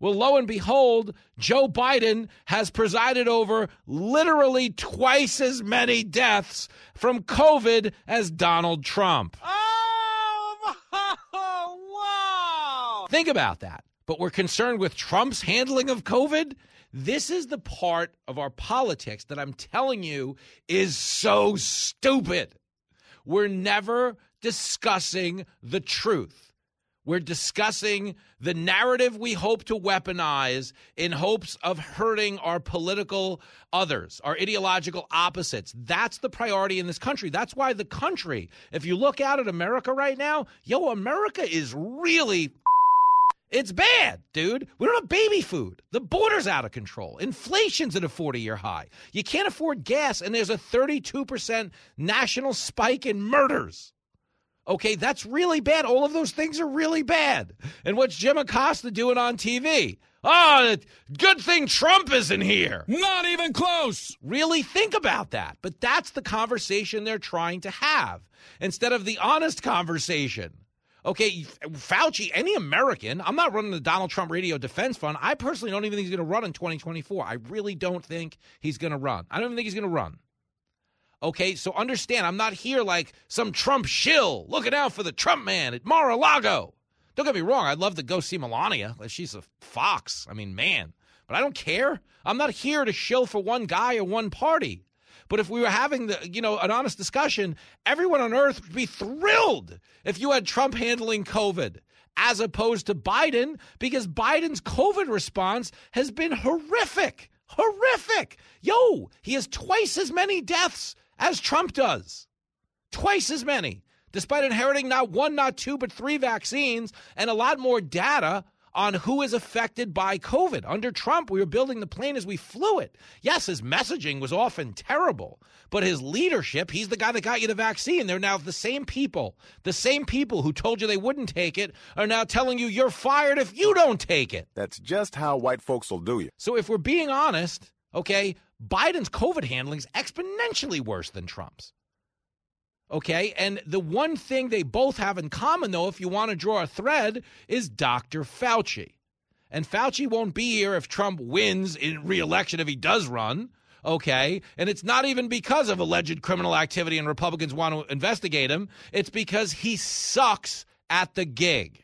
Well, lo and behold, Joe Biden has presided over literally twice as many deaths from COVID as Donald Trump. Oh, wow. Think about that. But we're concerned with Trump's handling of COVID? This is the part of our politics that I'm telling you is so stupid. We're never discussing the truth. We're discussing the narrative we hope to weaponize in hopes of hurting our political others, our ideological opposites. That's the priority in this country. That's why the country, if you look out at America right now, yo, America is really it's bad, dude. We don't have baby food. The border's out of control. Inflation's at a 40 year high. You can't afford gas, and there's a 32% national spike in murders. Okay, that's really bad. All of those things are really bad. And what's Jim Acosta doing on TV? Oh, ah, good thing Trump isn't here. Not even close. Really think about that. But that's the conversation they're trying to have instead of the honest conversation. Okay, Fauci, any American, I'm not running the Donald Trump Radio Defense Fund. I personally don't even think he's going to run in 2024. I really don't think he's going to run. I don't even think he's going to run. Okay, so understand, I'm not here like some Trump shill looking out for the Trump man at Mar a Lago. Don't get me wrong, I'd love to go see Melania. She's a fox. I mean, man. But I don't care. I'm not here to shill for one guy or one party. But if we were having the, you know, an honest discussion, everyone on earth would be thrilled if you had Trump handling COVID as opposed to Biden because Biden's COVID response has been horrific. Horrific. Yo, he has twice as many deaths as Trump does. Twice as many. despite inheriting not one, not two, but three vaccines and a lot more data on who is affected by COVID. Under Trump, we were building the plane as we flew it. Yes, his messaging was often terrible, but his leadership, he's the guy that got you the vaccine. They're now the same people. The same people who told you they wouldn't take it are now telling you you're fired if you don't take it. That's just how white folks will do you. So if we're being honest, okay, Biden's COVID handling is exponentially worse than Trump's. Okay. And the one thing they both have in common, though, if you want to draw a thread, is Dr. Fauci. And Fauci won't be here if Trump wins in reelection if he does run. Okay. And it's not even because of alleged criminal activity and Republicans want to investigate him, it's because he sucks at the gig.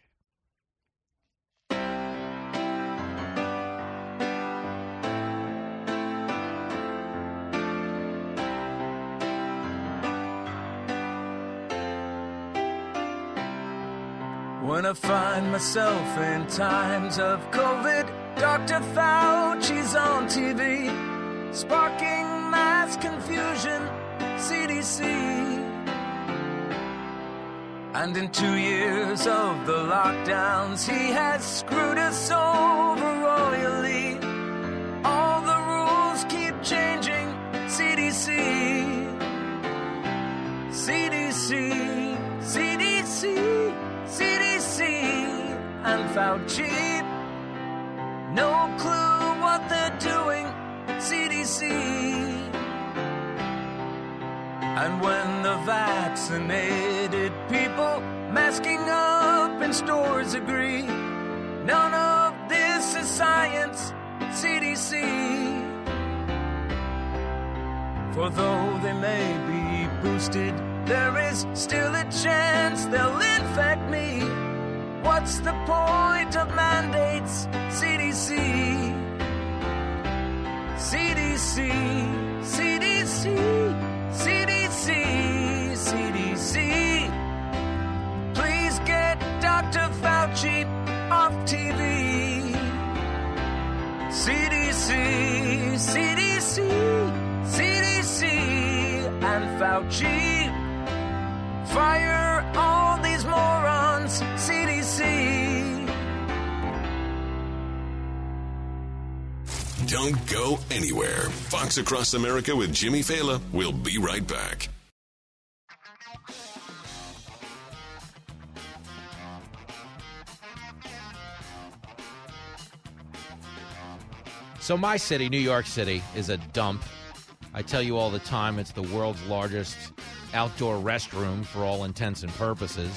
I find myself in times of COVID, Dr. Fauci's on TV, sparking mass confusion, CDC. And in two years of the lockdowns, he has screwed us over royally. All the rules keep changing. CDC, CDC. CDC and Fauci. No clue what they're doing, CDC. And when the vaccinated people masking up in stores agree, none of this is science, CDC. For though they may be boosted, there is still a chance they'll infect me. What's the point of mandates, CDC? CDC, CDC, CDC, CDC. Please get Dr. Fauci off TV. CDC, CDC, CDC, and Fauci. Fire all these morons, CDC. Don't go anywhere. Fox Across America with Jimmy Failla. We'll be right back. So, my city, New York City, is a dump. I tell you all the time, it's the world's largest outdoor restroom for all intents and purposes.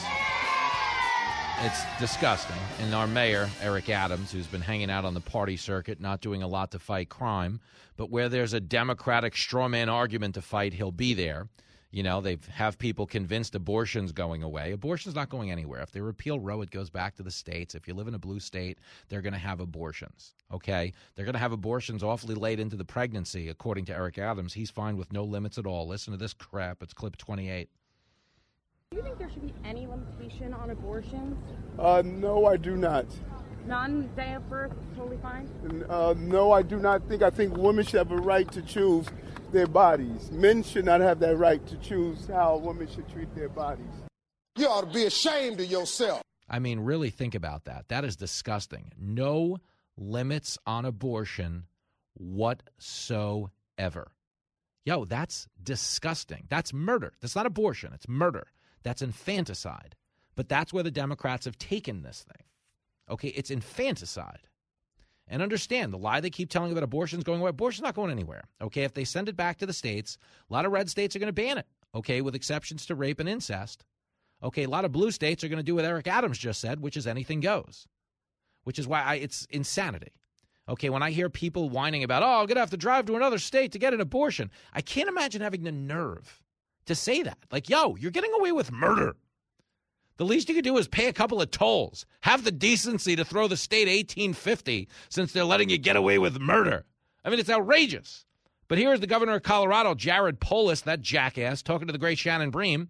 It's disgusting. And our mayor, Eric Adams, who's been hanging out on the party circuit, not doing a lot to fight crime, but where there's a Democratic strawman argument to fight, he'll be there. You know, they have people convinced abortion's going away. Abortion's not going anywhere. If they repeal Roe, it goes back to the states. If you live in a blue state, they're going to have abortions. Okay? They're going to have abortions awfully late into the pregnancy, according to Eric Adams. He's fine with no limits at all. Listen to this crap. It's clip 28. Do you think there should be any limitation on abortions? Uh, no, I do not. Non day of birth, totally fine? Uh, no, I do not think. I think women should have a right to choose their bodies. Men should not have that right to choose how women should treat their bodies. You ought to be ashamed of yourself. I mean, really think about that. That is disgusting. No limits on abortion whatsoever. Yo, that's disgusting. That's murder. That's not abortion, it's murder. That's infanticide. But that's where the Democrats have taken this thing. Okay, it's infanticide. And understand the lie they keep telling about abortion's going away. Abortion's not going anywhere. Okay, if they send it back to the states, a lot of red states are going to ban it. Okay, with exceptions to rape and incest. Okay, a lot of blue states are going to do what Eric Adams just said, which is anything goes. Which is why I, it's insanity. Okay, when I hear people whining about, oh, I'm going to have to drive to another state to get an abortion, I can't imagine having the nerve to say that. Like, yo, you're getting away with murder. The least you could do is pay a couple of tolls. Have the decency to throw the state 1850 since they're letting you get away with murder. I mean, it's outrageous. But here's the governor of Colorado, Jared Polis, that jackass, talking to the great Shannon Bream,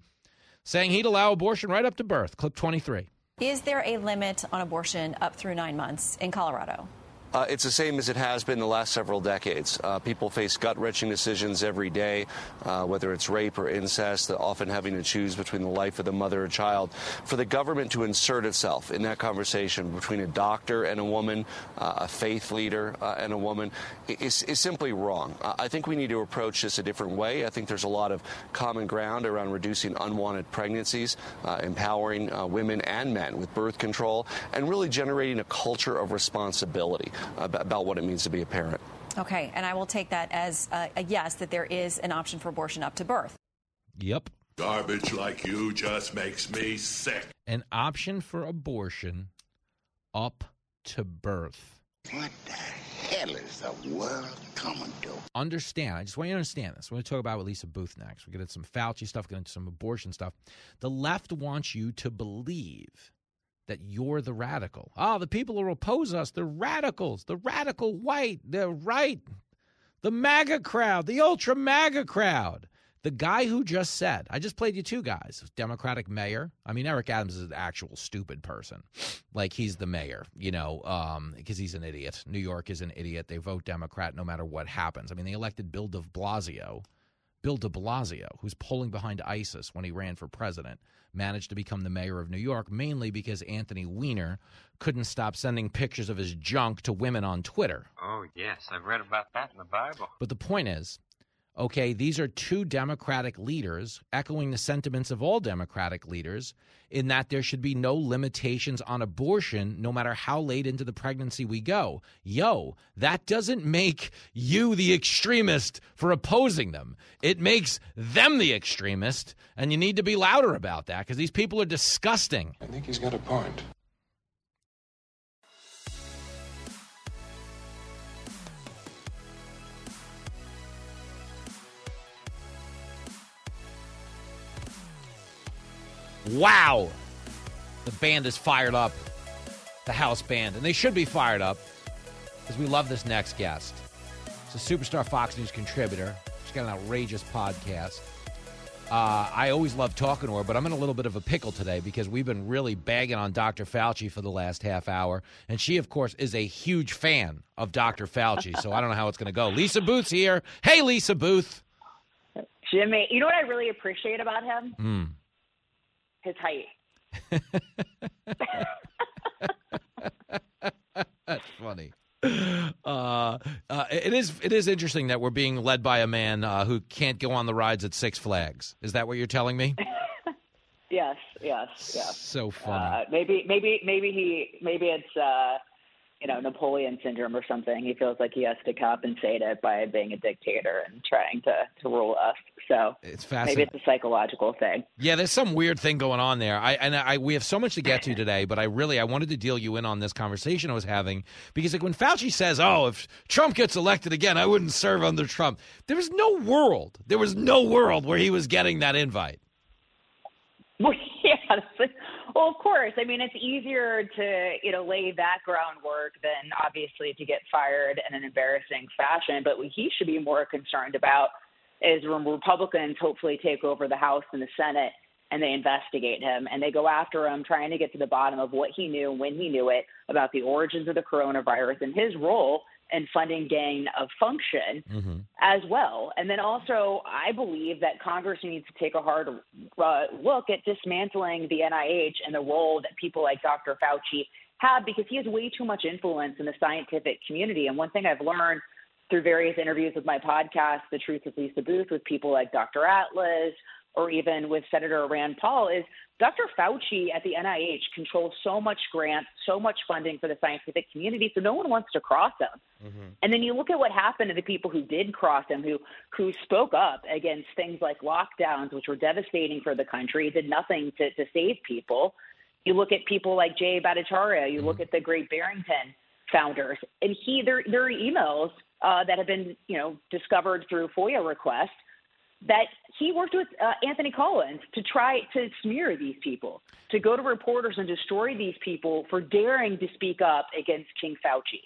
saying he'd allow abortion right up to birth. Clip 23. Is there a limit on abortion up through nine months in Colorado? Uh, it's the same as it has been the last several decades. Uh, people face gut wrenching decisions every day, uh, whether it's rape or incest, often having to choose between the life of the mother or child. For the government to insert itself in that conversation between a doctor and a woman, uh, a faith leader uh, and a woman, is, is simply wrong. I think we need to approach this a different way. I think there's a lot of common ground around reducing unwanted pregnancies, uh, empowering women and men with birth control, and really generating a culture of responsibility Uh, about what it means to be a parent. Okay, and I will take that as a, a yes that there is an option for abortion up to birth. Yep. Garbage like you just makes me sick. An option for abortion up to birth. What the hell is the world coming to? Understand. I just want you to understand this. We're going to talk about with Lisa Boothe next. We're going to get some Fauci stuff, get into some abortion stuff. The left wants you to believe that you're the radical. Oh, the people who oppose us, they're radicals, the radical white, they're right. The MAGA crowd, the ultra MAGA crowd. The guy who just said, I just played you two guys, Democratic mayor. I mean, Eric Adams is an actual stupid person. Like he's the mayor, you know, um, because he's an idiot. New York is an idiot. They vote Democrat no matter what happens. I mean, they elected Bill de Blasio, Bill de Blasio, who's polling behind ISIS when he ran for president managed to become the mayor of New York, mainly because Anthony Weiner couldn't stop sending pictures of his junk to women on Twitter. Oh, yes, I've read about that in the Bible. But the point is, okay, these are two Democratic leaders echoing the sentiments of all Democratic leaders in that there should be no limitations on abortion no matter how late into the pregnancy we go. Yo, that doesn't make you the extremist for opposing them. It makes them the extremist, and you need to be louder about that because these people are disgusting. I think he's got a point. Wow. The band is fired up. The house band. And they should be fired up because we love this next guest. It's a superstar Fox News contributor. She's got an outrageous podcast. Uh, I always love talking to her, but I'm in a little bit of a pickle today because we've been really bagging on Dr. Fauci for the last half hour. And she, of course, is a huge fan of Dr. Fauci. so I don't know how it's going to go. Lisa Boothe's here. Hey, Lisa Boothe. Jimmy, you know what I really appreciate about him? Mm his height. That's funny. Uh, uh, it is it is interesting that we're being led by a man uh, who can't go on the rides at Six Flags. Is that what you're telling me? yes, yes, yes. So funny. Uh, maybe maybe maybe he maybe it's uh, you know, Napoleon syndrome or something. He feels like he has to compensate it by being a dictator and trying to, to rule us. So it's fascinating. Maybe it's a psychological thing. Yeah, there's some weird thing going on there. I and I we have so much to get to today, but I really I wanted to deal you in on this conversation I was having because like when Fauci says, "Oh, if Trump gets elected again, I wouldn't serve under Trump." There was no world. There was no world where he was getting that invite. Well, yeah, well, of course. I mean, it's easier to you know lay that groundwork than obviously to get fired in an embarrassing fashion. But what he should be more concerned about is when Republicans hopefully take over the House and the Senate and they investigate him and they go after him, trying to get to the bottom of what he knew, when he knew it, about the origins of the coronavirus and his role and funding gain of function mm-hmm. as well. And then also, I believe that Congress needs to take a hard uh, look at dismantling the NIH and the role that people like Dr. Fauci have because he has way too much influence in the scientific community. And one thing I've learned through various interviews with my podcast, The Truth with Lisa Boothe, with people like Dr. Atlas, or even with Senator Rand Paul is Dr. Fauci at the NIH controls so much grants, so much funding for the scientific community, so no one wants to cross him. Mm-hmm. And then you look at what happened to the people who did cross him, who who spoke up against things like lockdowns, which were devastating for the country, did nothing to, to save people. You look at people like Jay Bhattacharya, you mm-hmm. look at the Great Barrington founders, and he there there are emails uh, that have been you know discovered through FOIA requests that he worked with uh, Anthony Collins to try to smear these people, to go to reporters and destroy these people for daring to speak up against King Fauci.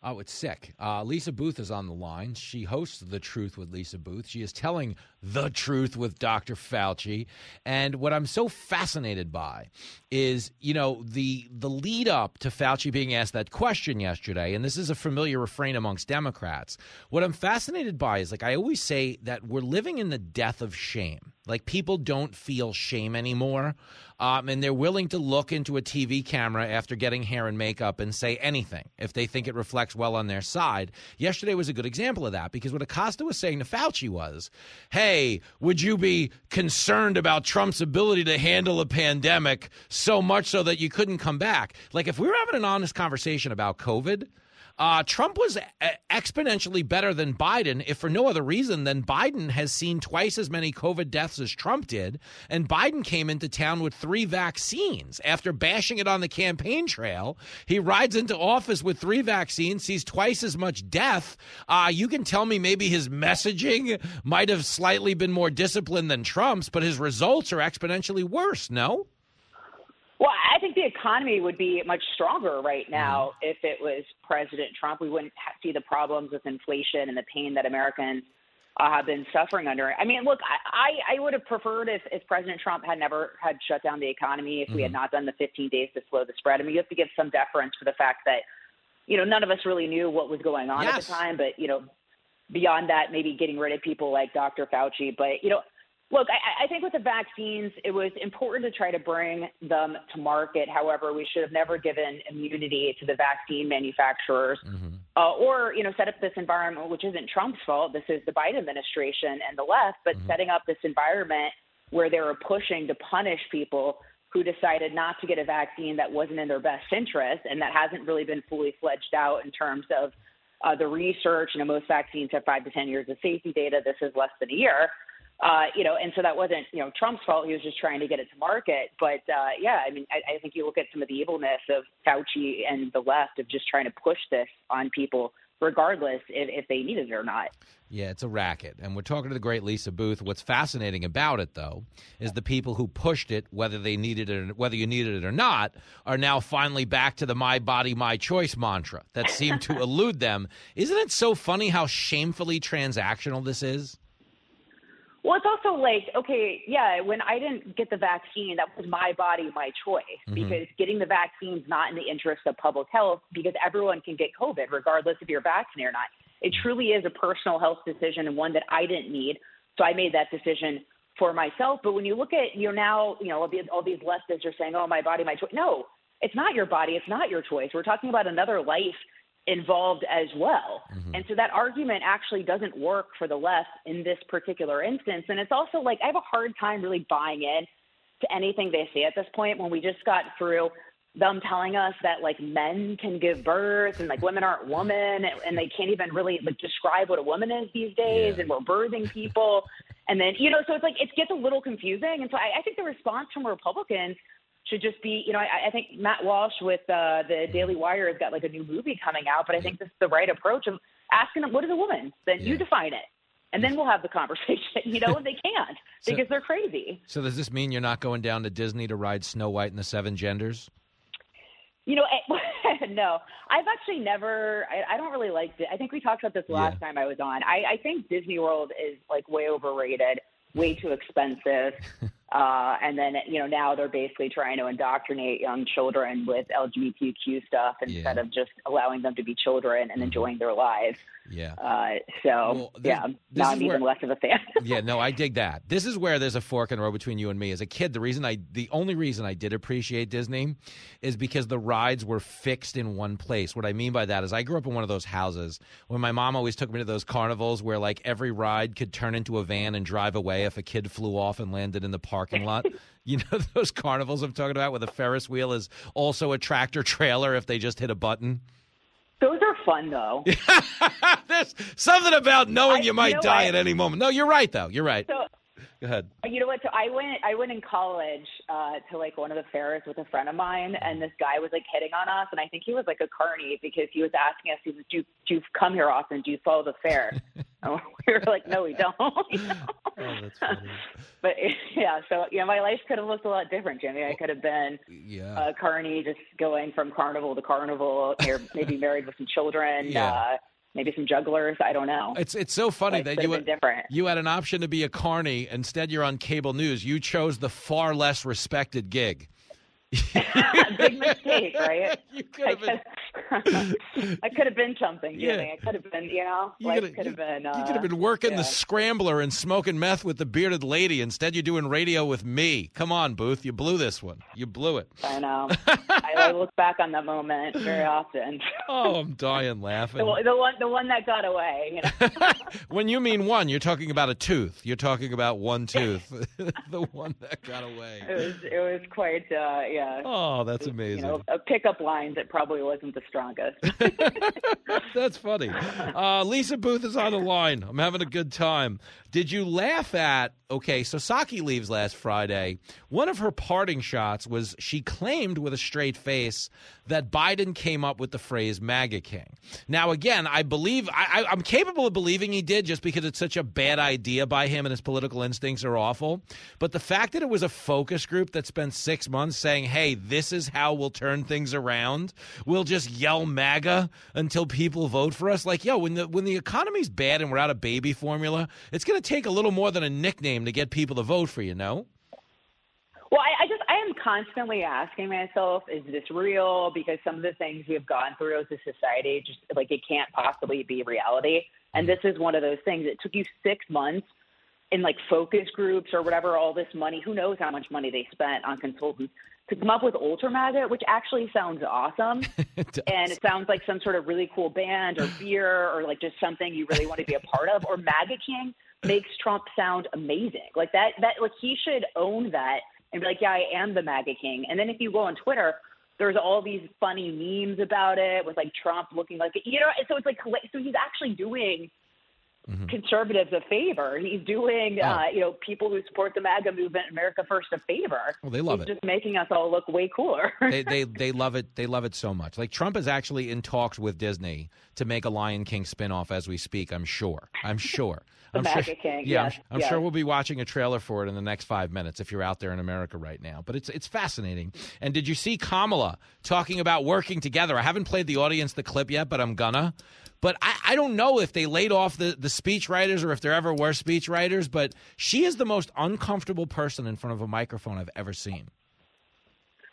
Oh, it's sick. Uh, Lisa Boothe is on the line. She hosts The Truth with Lisa Boothe. She is telling the truth with Dr. Fauci. And what I'm so fascinated by is, you know, the the lead up to Fauci being asked that question yesterday, and this is a familiar refrain amongst Democrats. What I'm fascinated by is like I always say that we're living in the death of shame. Like people don't feel shame anymore. Um, and they're willing to look into a TV camera after getting hair and makeup and say anything if they think it reflects well on their side. Yesterday was a good example of that because what Acosta was saying to Fauci was, hey, would you be concerned about Trump's ability to handle a pandemic so much so that you couldn't come back? Like, if we were having an honest conversation about COVID, uh, Trump was exponentially better than Biden, if for no other reason than Biden has seen twice as many COVID deaths as Trump did. And Biden came into town with three vaccines. After bashing it on the campaign trail, he rides into office with three vaccines, sees twice as much death. Uh, you can tell me maybe his messaging might have slightly been more disciplined than Trump's, but his results are exponentially worse, no? Well, I think the economy would be much stronger right now Mm-hmm. if it was President Trump. We wouldn't ha- see the problems with inflation and the pain that Americans uh, have been suffering under. I mean, look, I, I, would have preferred if, if President Trump had never had shut down the economy, if we had Mhm. not done the 15 days to slow the spread. I mean, you have to give some deference for the fact that, you know, none of us really knew what was going on at the time. But, you know, beyond that, maybe getting rid of people like Dr. Fauci. But, you know, Look, I, I think with the vaccines, it was important to try to bring them to market. However, we should have never given immunity to the vaccine manufacturers, uh, or you know, set up this environment, which isn't Trump's fault. This is the Biden administration and the left, but setting up this environment where they were pushing to punish people who decided not to get a vaccine that wasn't in their best interest, and that hasn't really been fully fledged out in terms of uh, the research. You know, most vaccines have five to ten years of safety data. This is less than a year. Uh, you know, and so that wasn't, you know, Trump's fault. He was just trying to get it to market. But uh, yeah, I mean, I, I think you look at some of the evilness of Fauci and the left of just trying to push this on people, regardless if, if they need it or not. Yeah, it's a racket. And we're talking to the great Lisa Boothe. What's fascinating about it, though, is the people who pushed it, whether they needed it or whether you needed it or not, are now finally back to the my body, my choice mantra that seemed to elude them. Isn't it so funny how shamefully transactional this is? Well, it's also like, okay, yeah, when I didn't get the vaccine, that was my body, my choice, Mhm. because getting the vaccine's not in the interest of public health because everyone can get COVID regardless if you're vaccinated or not. It truly is a personal health decision and one that I didn't need. So I made that decision for myself. But when you look at, you know, now, you know, all these, all these leftists are saying, oh, my body, my choice. No, it's not your body. It's not your choice. We're talking about another life involved as well. Mm-hmm. And so that argument actually doesn't work for the left in this particular instance. And it's also like I have a hard time really buying in to anything they say at this point. When we just got through them telling us that like men can give birth and like women aren't women and, and they can't even really like describe what a woman is these days and we're birthing people. And then you know so it's like it gets a little confusing. And so I, I think the response from Republicans should just be, you know, I, I think Matt Walsh with uh, the Daily Wire has got like a new movie coming out, but I think this is the right approach of asking them, what is a woman? Then you define it. And then we'll have the conversation, you know, and they can't So- because they're crazy. So does this mean you're not going down to Disney to ride Snow White and the Seven Genders? You know, no, I've actually never. I, I don't really like. I think we talked about this last time I was on. I, I think Disney World is like way overrated, way too expensive. Uh, and then you know now they're basically trying to indoctrinate young children with LGBTQ stuff instead of just allowing them to be children and enjoying their lives. Yeah. Uh, so yeah, this now I'm even less of a fan. yeah, no, I dig that. This is where there's a fork in the road between you and me. As a kid, the reason I, the only reason I did appreciate Disney is because the rides were fixed in one place. What I mean by that is I grew up in one of those houses where my mom always took me to those carnivals where like every ride could turn into a van and drive away if a kid flew off and landed in the parking lot. you know those carnivals I'm talking about where the Ferris wheel is also a tractor trailer if they just hit a button. Those are fun though. There's something about knowing I- you might know die at any moment. No, you're right though. You're right. So Go ahead. You know what? So I went. I went in college uh, to like one of the fairs with a friend of mine, and this guy was like hitting on us, and I think he was like a carny because he was asking us, he was, "Do you, do you come here often? Do you follow the fair?" and we were like, "No, we don't." You know? Oh, that's funny. but yeah, so yeah, my life could have looked a lot different, Jimmy. I could have been Yeah. uh, Carney, just going from carnival to carnival, or maybe married with some children. Yeah. Uh, maybe some jugglers. I don't know. It's it's so funny Life that you been different. you had an option to be a carny. Instead, you're on cable news. You chose the far less respected gig. Big mistake, right? You I could, I could have been something. Yeah. I could have been, you know, You life coulda- been. Uh, You could have been working yeah. the scrambler and smoking meth with the bearded lady. Instead, you're doing radio with me. Come on, Boothe. You blew this one. You blew it. I know. I, I look back on that moment very often. Oh, I'm dying laughing. the, one- the one, the one that got away. You know? When you mean one, you're talking about a tooth. You're talking about one tooth. the one that got away. It was, it was quite, uh, yeah. Oh, that's You amazing. know, a pickup line that probably wasn't the strongest. That's funny. Uh, Lisa Boothe is on the line. I'm having a good time. Did you laugh at? Okay, so Psaki leaves last Friday. One of her parting shots was she claimed with a straight face that Biden came up with the phrase MAGA King. Now, again, I believe I, I'm capable of believing he did just because it's such a bad idea by him and his political instincts are awful. But the fact that it was a focus group that spent six months saying, "Hey, this is how we'll turn things around. We'll just yell MAGA until people vote for us." Like, yo, when the when the economy's bad and we're out of baby formula, it's going to take a little more than a nickname to get people to vote for you. No. Well, I, I just I am constantly asking myself, is this real? Because some of the things we have gone through as a society, just like it can't possibly be reality. And mm-hmm. this is one of those things. It took you six months in like focus groups or whatever, all this money. Who knows how much money they spent on consultants to come up with Ultra MAGA, which actually sounds awesome. and it sounds like some sort of really cool band or beer or like just something you really want to be a part of. Or MAGA King makes Trump sound amazing. Like that, that like he should own that and be like, yeah, I am the MAGA King. And then if you go on Twitter, there's all these funny memes about it with like Trump looking like you know. So it's like so he's actually doing conservatives a favor. He's doing uh, you know people who support the MAGA movement, America First, a favor. Well, they love He's it. Just making us all look way cooler. they, they they love it. They love it so much. Like Trump is actually in talks with Disney to make a Lion King spinoff as we speak. I'm sure. I'm sure. I'm sure. King, Yeah, yes, I'm, I'm yes. sure we'll be watching a trailer for it in the next five minutes if you're out there in America right now. But it's it's fascinating. And did you see Kamala talking about working together? I haven't played the audience the clip yet, but I'm gonna. But I, I don't know if they laid off the, the speech writers or if there ever were speech writers, but she is the most uncomfortable person in front of a microphone I've ever seen.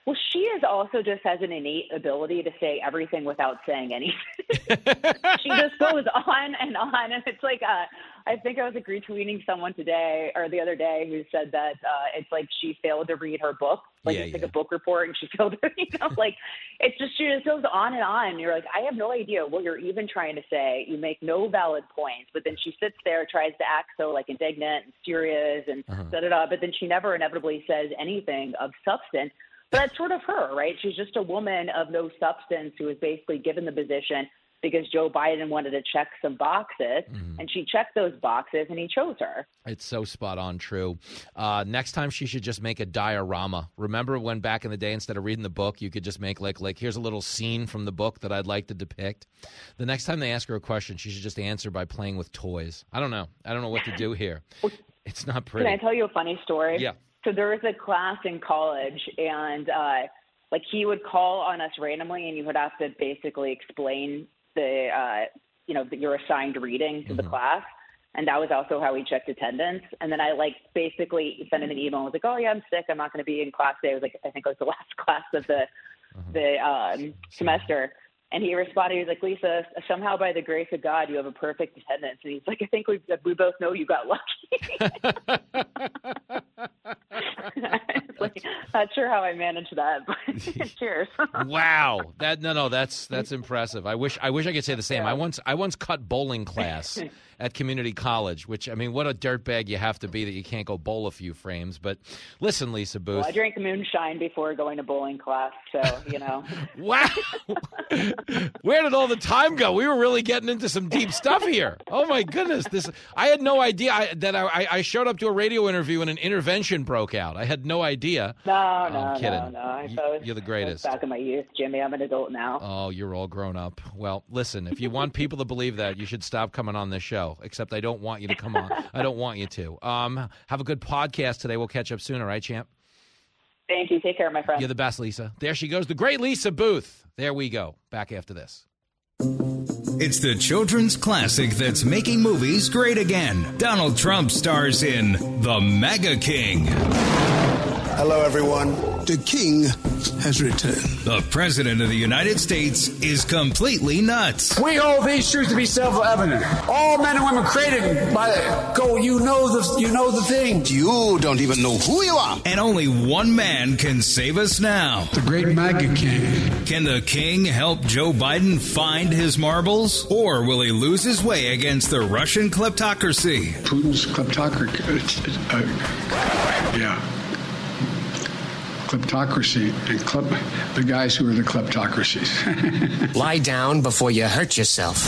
Well, she is also just has an innate ability to say everything without saying anything. she just goes on and on, and it's like uh, I think I was like retweeting someone today or the other day who said that uh, it's like she failed to read her book, like Yeah, it's like a book report, and she failed to, you know, like it's just she just goes on and on. You're like, I have no idea what you're even trying to say. You make no valid points, but then she sits there, tries to act so like indignant and serious and Uh-huh. da da da, but then she never inevitably says anything of substance. But that's sort of her, right? She's just a woman of no substance who was basically given the position because Joe Biden wanted to check some boxes, Mm-hmm. and she checked those boxes, and he chose her. It's so spot on true. Uh, next time she should just make a diorama. Remember when back in the day, instead of reading the book, you could just make like like here's a little scene from the book that I'd like to depict. The next time they ask her a question, she should just answer by playing with toys. I don't know. I don't know what to do here. It's not pretty. Can I tell you a funny story? Yeah. So there was a class in college, and uh, like he would call on us randomly, and you would have to basically explain the, uh, you know, that you're assigned reading to the class. And that was also how he checked attendance. And then I like basically sent him an email. I was like, "Oh yeah, I'm sick. I'm not going to be in class today." It was like I think it was the last class of the the um, semester. And he responded, he was like, Lisa, somehow by the grace of God, you have a perfect attendance. And he's like, I think we we both know you got lucky. like, not sure how I managed that, but cheers. wow. That no no that's that's impressive. I wish i wish i could say the same. I once i once cut bowling class at community college which i mean what a dirtbag you have to be that you can't go bowl a few frames. But listen lisa boothe. Well, I drank moonshine before going to bowling class, so you know. wow. Where did all the time go? We were really getting into some deep stuff here. Oh my goodness. This i had no idea I, that I, I showed up to a radio interview and an intervention broke out. I had no idea No, no, I'm kidding. no, no. I You, was, you're the it was greatest. Back in my youth, Jimmy. I'm an adult now. Oh, you're all grown up. Well, listen, if you want people to believe that, you should stop coming on this show. show, except I don't want you to come on. I don't want you to. Um, have a good podcast today. We'll catch up soon, all right, champ? Thank you. Take care, my friend. You're the best, Lisa. There she goes, the great Lisa Boothe. There we go. Back after this. It's the children's classic that's making movies great again. Donald Trump stars in The MAGA King. Hello, everyone. The king has returned. The President of the United States is completely nuts. We hold these truths to be self-evident. All men and women created by go. You know the you know the thing. You don't even know who you are. And only one man can save us now. The great MAGA king. Can the king help Joe Biden find his marbles? Or will he lose his way against the Russian kleptocracy? Putin's kleptocracy. Uh, yeah kleptocracy and klep, the guys who are the kleptocracies. Lie down before you hurt yourself.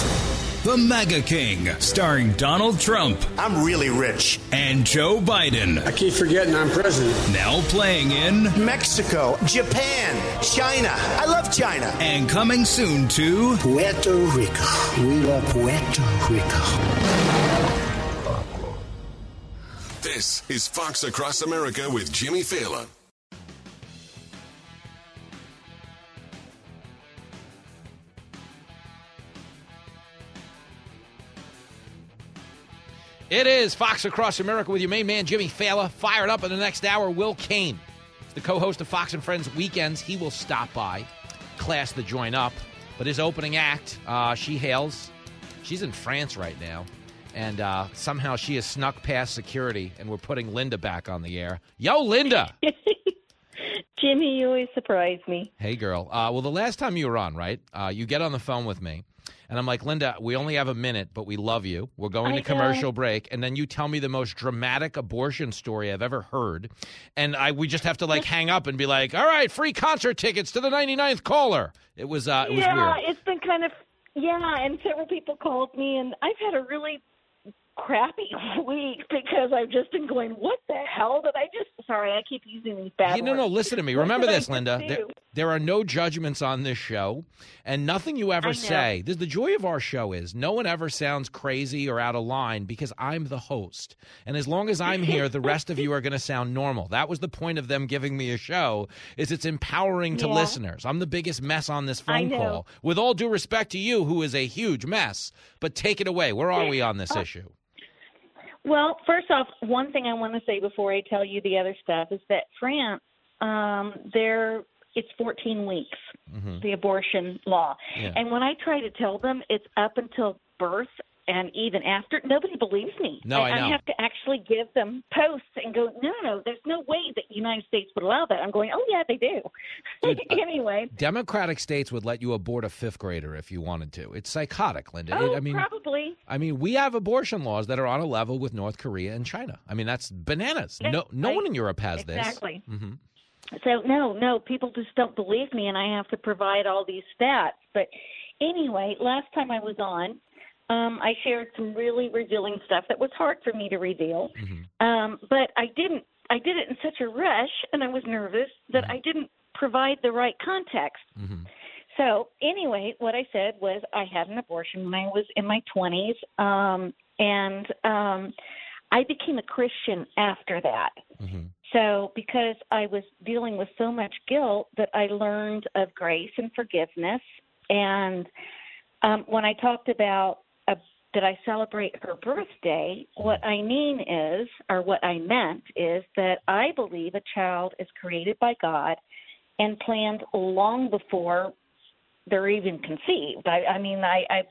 The MAGA King, starring Donald Trump. I'm really rich. And Joe Biden. I keep forgetting I'm president. Now playing in Mexico, Japan, China. I love China. And coming soon to Puerto Rico. We love Puerto Rico. This is Fox Across America with Jimmy Failla. It is Fox Across America with your main man, Jimmy Failla. Fired up in the next hour, Will Cain, the co host of Fox and Friends Weekends. He will stop by, class the join up. But his opening act, uh, she hails. She's in France right now. And uh, somehow she has snuck past security, and we're putting Linda back on the air. Yo, Linda! Jimmy, you always surprise me. Hey, girl. Uh, well, the last time you were on, right? Uh, you get on the phone with me. And I'm like, Linda, we only have a minute, but we love you. We're going I to commercial know. break, and then you tell me the most dramatic abortion story I've ever heard, and I we just have to like hang up and be like, all right, free concert tickets to the 99th caller. It was uh, it was yeah, weird. it's been kind of yeah, and several people called me, and I've had a really crappy week because I've just been going, what the hell did I just? Sorry, I keep using these bad. You, no, no, listen to me. Remember this, Linda. There, there, are no judgments on this show, and nothing you ever say. This, the joy of our show is no one ever sounds crazy or out of line because I'm the host, and as long as I'm here, the rest of you are going to sound normal. That was the point of them giving me a show. Is it's empowering to Yeah. listeners. I'm the biggest mess on this phone call. With all due respect to you, who is a huge mess, but take it away. Where are we on this Oh. issue? Well, first off, one thing I want to say before I tell you the other stuff is that France, um, there it's 14 weeks, Mhm. the abortion law, Yeah. and when I try to tell them it's up until birth and even after, nobody believes me. No, and I know. have to actually give them posts and go, no, no, there's no way that the United States would allow that. I'm going, oh yeah, they do. anyway, Democratic states would let you abort a fifth grader if you wanted to. It's psychotic, Linda. oh, It- I mean, probably. I mean, we have abortion laws that are on a level with North Korea and China. I mean, that's bananas. No, no one in Europe has Exactly. this. hmm So no, no, people just don't believe me, and I have to provide all these stats. But anyway, last time I was on, um, I shared some really revealing stuff that was hard for me to reveal. Um, but I didn't. I did it in such a rush, and I was nervous that I didn't provide the right context. So anyway, what I said was I had an abortion when I was in my twenties, um, and um, I became a Christian after that. So, because I was dealing with so much guilt, that I learned of grace and forgiveness. And um, when I talked about uh, that I celebrate her birthday, what I mean is, or what I meant is that I believe a child is created by God and planned long before they're even conceived. I, I mean, I, I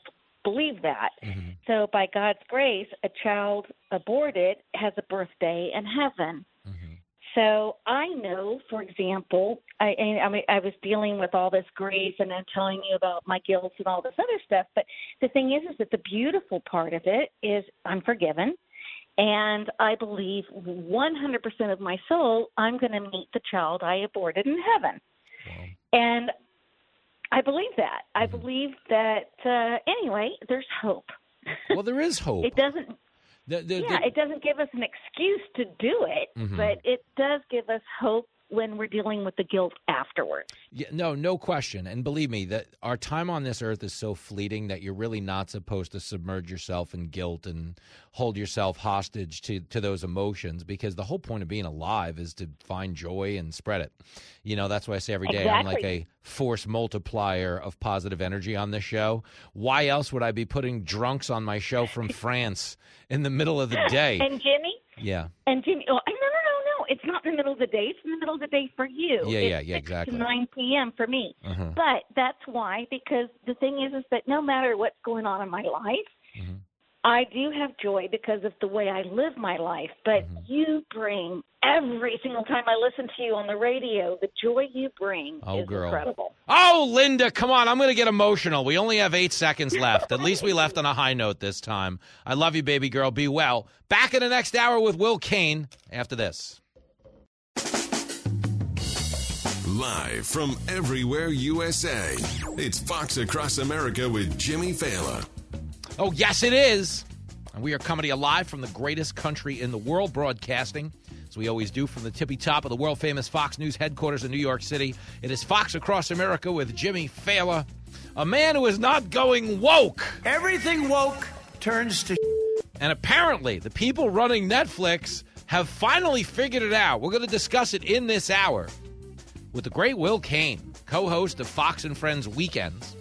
believe that. So, by God's grace, a child aborted has a birthday in heaven. So I know, for example, I, I mean, I was dealing with all this grief and then telling you about my guilt and all this other stuff. But the thing is, is that the beautiful part of it is I'm forgiven, and I believe 100% of my soul I'm going to meet the child I aborted in heaven. And I believe that. I believe that. Uh, anyway, there's hope. Well, there is hope. It doesn't The- the- yeah, the- it doesn't give us an excuse to do it, Mhm. but it does give us hope when we're dealing with the guilt afterwards. Yeah, no, no question. And believe me, that our time on this earth is so fleeting that you're really not supposed to submerge yourself in guilt and hold yourself hostage to, to those emotions because the whole point of being alive is to find joy and spread it. You know, that's why I say every day I'm like a force multiplier of positive energy on this show. Why else would I be putting drunks on my show from France in the middle of the day? And Jimmy? Yeah. And Jimmy, oh, no, no, no, no. It's not in the middle of the day. It's in the middle of the day for you. Yeah, it's yeah, yeah, 6 exactly. To 9 p.m. for me. Uh-huh. But that's why, because the thing is, is that no matter what's going on in my life, Mm-hmm. I do have joy because of the way I live my life. But Mm-hmm. you bring every single time I listen to you on the radio, the joy you bring Oh, is girl. incredible. Oh, Linda, come on. I'm going to get emotional. We only have eight seconds left. At least we left on a high note this time. I love you, baby girl. Be well. Back in the next hour with Will Cain after this. Live from everywhere USA, it's Fox Across America with Jimmy Failla. Oh, yes, it is. And we are coming to you live from the greatest country in the world, broadcasting, as we always do, from the tippy top of the world famous Fox News headquarters in New York City. It is Fox Across America with Jimmy Failla, a man who is not going woke. Everything woke turns to. And apparently, the people running Netflix have finally figured it out. We're going to discuss it in this hour with the great Will Cain, co host of Fox and Friends Weekends,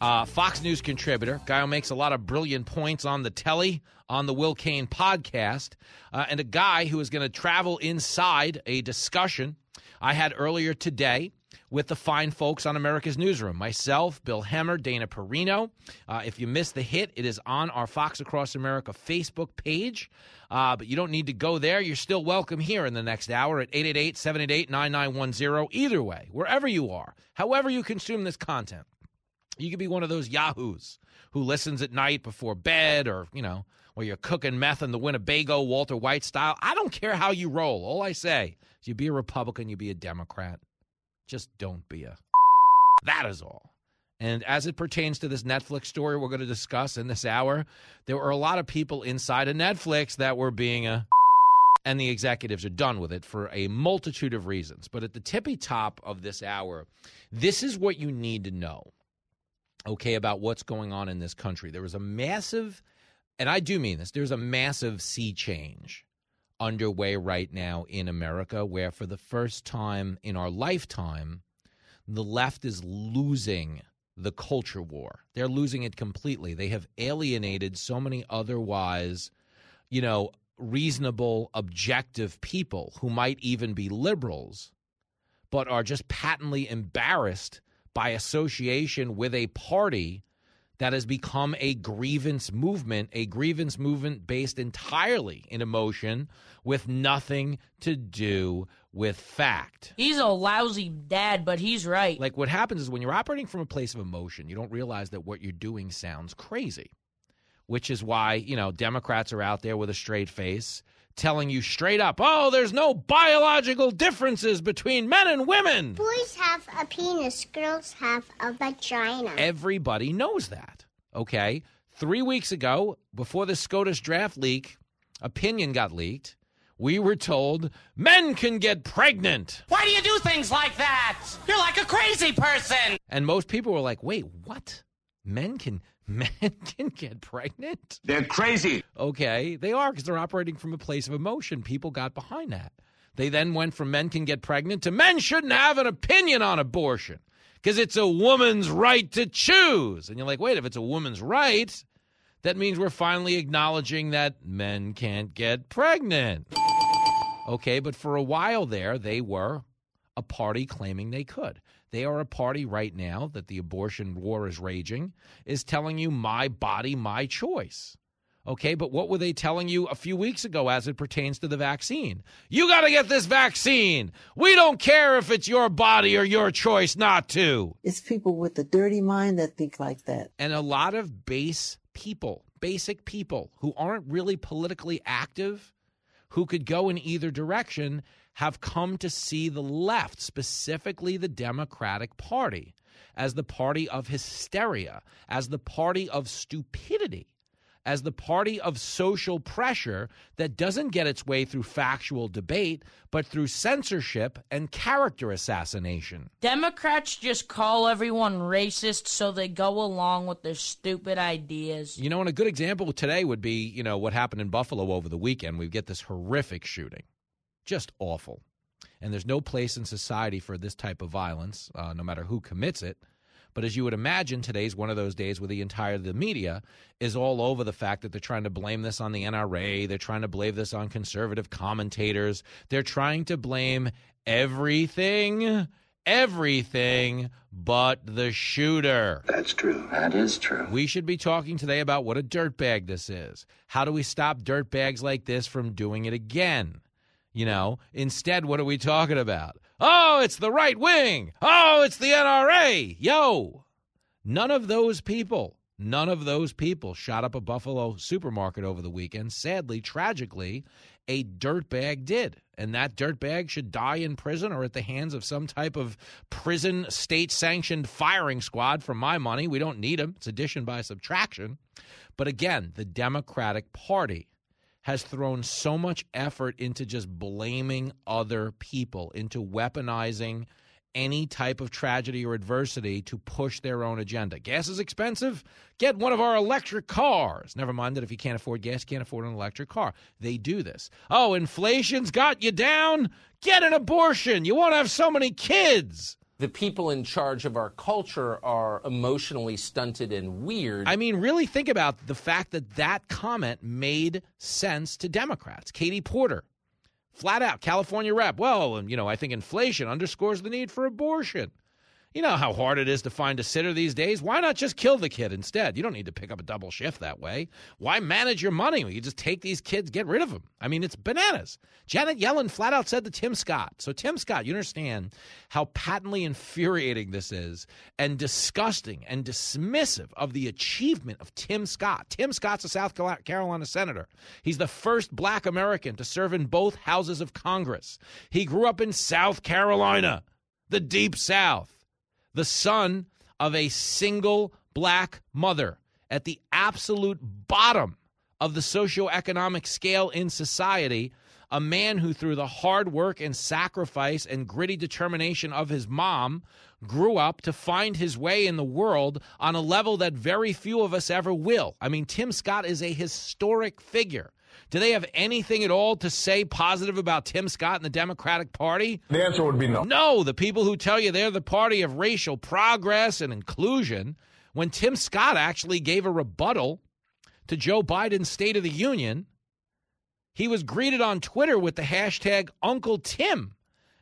uh, Fox News contributor, guy who makes a lot of brilliant points on the telly, on the Will Cain podcast, uh, and a guy who is going to travel inside a discussion I had earlier today with the fine folks on America's Newsroom. Myself, Bill Hemmer, Dana Perino. Uh, if you missed the hit, it is on our Fox Across America Facebook page. Uh, but you don't need to go there. You're still welcome here in the next hour at 888 788 9910. Either way, wherever you are, however you consume this content. You could be one of those yahoos who listens at night before bed or, you know, or you're cooking meth in the Winnebago, Walter White style. I don't care how you roll. All I say is you be a Republican, you be a Democrat. Just don't be a. That is all. And as it pertains to this Netflix story we're going to discuss in this hour, there were a lot of people inside of Netflix that were being a. And the executives are done with it for a multitude of reasons. But at the tippy top of this hour, this is what you need to know, okay, about what's going on in this country. There was a massive, and I do mean this, there's a massive sea change underway right now in America where for the first time in our lifetime, the left is losing the culture war. They're losing it completely. They have alienated so many otherwise, you know, reasonable, objective people who might even be liberals, but are just patently embarrassed by association with a party that has become a grievance movement, a grievance movement based entirely in emotion with nothing to do with fact. He's a lousy dad, but he's right. Like what happens is when you're operating from a place of emotion, you don't realize that what you're doing sounds crazy, which is why, you know, Democrats are out there with a straight face telling you straight up, oh, there's no biological differences between men and women. Boys have a penis, girls have a vagina. Everybody knows that. Okay. Three weeks ago, before the SCOTUS draft leak, opinion got leaked. We were told men can get pregnant. Why do you do things like that? You're like a crazy person. And most people were like, wait, what? Men can men can get pregnant? They're crazy. Okay, they are because they're operating from a place of emotion. People got behind that. They then went from men can get pregnant to men shouldn't have an opinion on abortion because it's a woman's right to choose. And you're like, wait, if it's a woman's right, that means we're finally acknowledging that men can't get pregnant. Okay, but for a while there, they were a party claiming they could. They are a party right now that the abortion war is raging, is telling you my body, my choice. Okay, but what were they telling you a few weeks ago as it pertains to the vaccine? You got to get this vaccine. We don't care if it's your body or your choice not to. It's people with a dirty mind that think like that. And a lot of base people, basic people who aren't really politically active, who could go in either direction, have come to see the left, specifically the Democratic Party, as the party of hysteria, as the party of stupidity, as the party of social pressure that doesn't get its way through factual debate, but through censorship and character assassination. Democrats just call everyone racist so they go along with their stupid ideas. You know, and a good example today would be, you know, what happened in Buffalo over the weekend. We get this horrific shooting. Just awful. And there's no place in society for this type of violence, uh, no matter who commits it. But as you would imagine, today's one of those days where the entire the media is all over the fact that they're trying to blame this on the NRA. They're trying to blame this on conservative commentators. They're trying to blame everything, everything but the shooter. That's true. That is true. We should be talking today about what a dirtbag this is. How do we stop dirtbags like this from doing it again? You know, instead, what are we talking about? Oh, it's the right wing. Oh, it's the NRA. Yo, none of those people, none of those people shot up a Buffalo supermarket over the weekend. Sadly, tragically, a dirtbag did. And that dirtbag should die in prison or at the hands of some type of prison state sanctioned firing squad for my money. We don't need them. It's addition by subtraction. But again, the Democratic Party has thrown so much effort into just blaming other people, into weaponizing any type of tragedy or adversity to push their own agenda. Gas is expensive? Get one of our electric cars. Never mind that if you can't afford gas, you can't afford an electric car. They do this. Oh, inflation's got you down? Get an abortion. You won't have so many kids the people in charge of our culture are emotionally stunted and weird. I mean, really think about the fact that that comment made sense to Democrats. Katie Porter, flat out California rep. Well, you know, I think inflation underscores the need for abortion. You know how hard it is to find a sitter these days. Why not just kill the kid instead? You don't need to pick up a double shift that way. Why manage your money? You just take these kids, get rid of them. I mean, it's bananas. Janet Yellen flat out said to Tim Scott. So, Tim Scott, you understand how patently infuriating this is and disgusting and dismissive of the achievement of Tim Scott. Tim Scott's a South Carolina senator. He's the first black American to serve in both houses of Congress. He grew up in South Carolina, the deep South the son of a single black mother at the absolute bottom of the socioeconomic scale in society, a man who, through the hard work and sacrifice and gritty determination of his mom, grew up to find his way in the world on a level that very few of us ever will. I mean, Tim Scott is a historic figure. Do they have anything at all to say positive about Tim Scott and the Democratic Party? The answer would be no. No, the people who tell you they're the party of racial progress and inclusion, when Tim Scott actually gave a rebuttal to Joe Biden's State of the Union, he was greeted on Twitter with the hashtag Uncle Tim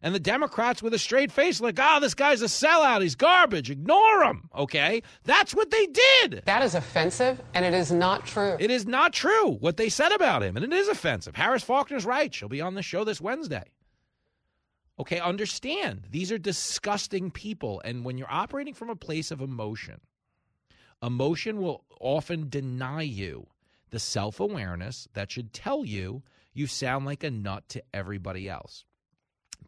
and the Democrats with a straight face, like, oh, this guy's a sellout. He's garbage. Ignore him. Okay. That's what they did. That is offensive, and it is not true. It is not true what they said about him, and it is offensive. Harris Faulkner's right. She'll be on the show this Wednesday. Okay, understand. These are disgusting people. And when you're operating from a place of emotion, emotion will often deny you the self awareness that should tell you you sound like a nut to everybody else.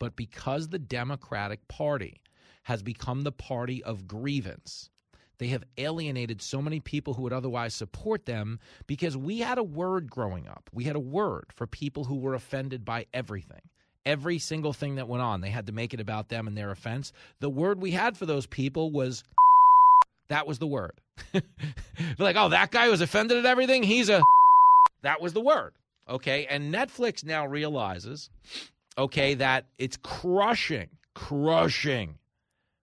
But because the Democratic Party has become the party of grievance, they have alienated so many people who would otherwise support them because we had a word growing up. We had a word for people who were offended by everything. Every single thing that went on, they had to make it about them and their offense. The word we had for those people was that was the word. like, oh, that guy was offended at everything. He's a that was the word. Okay. And Netflix now realizes okay, that it's crushing, crushing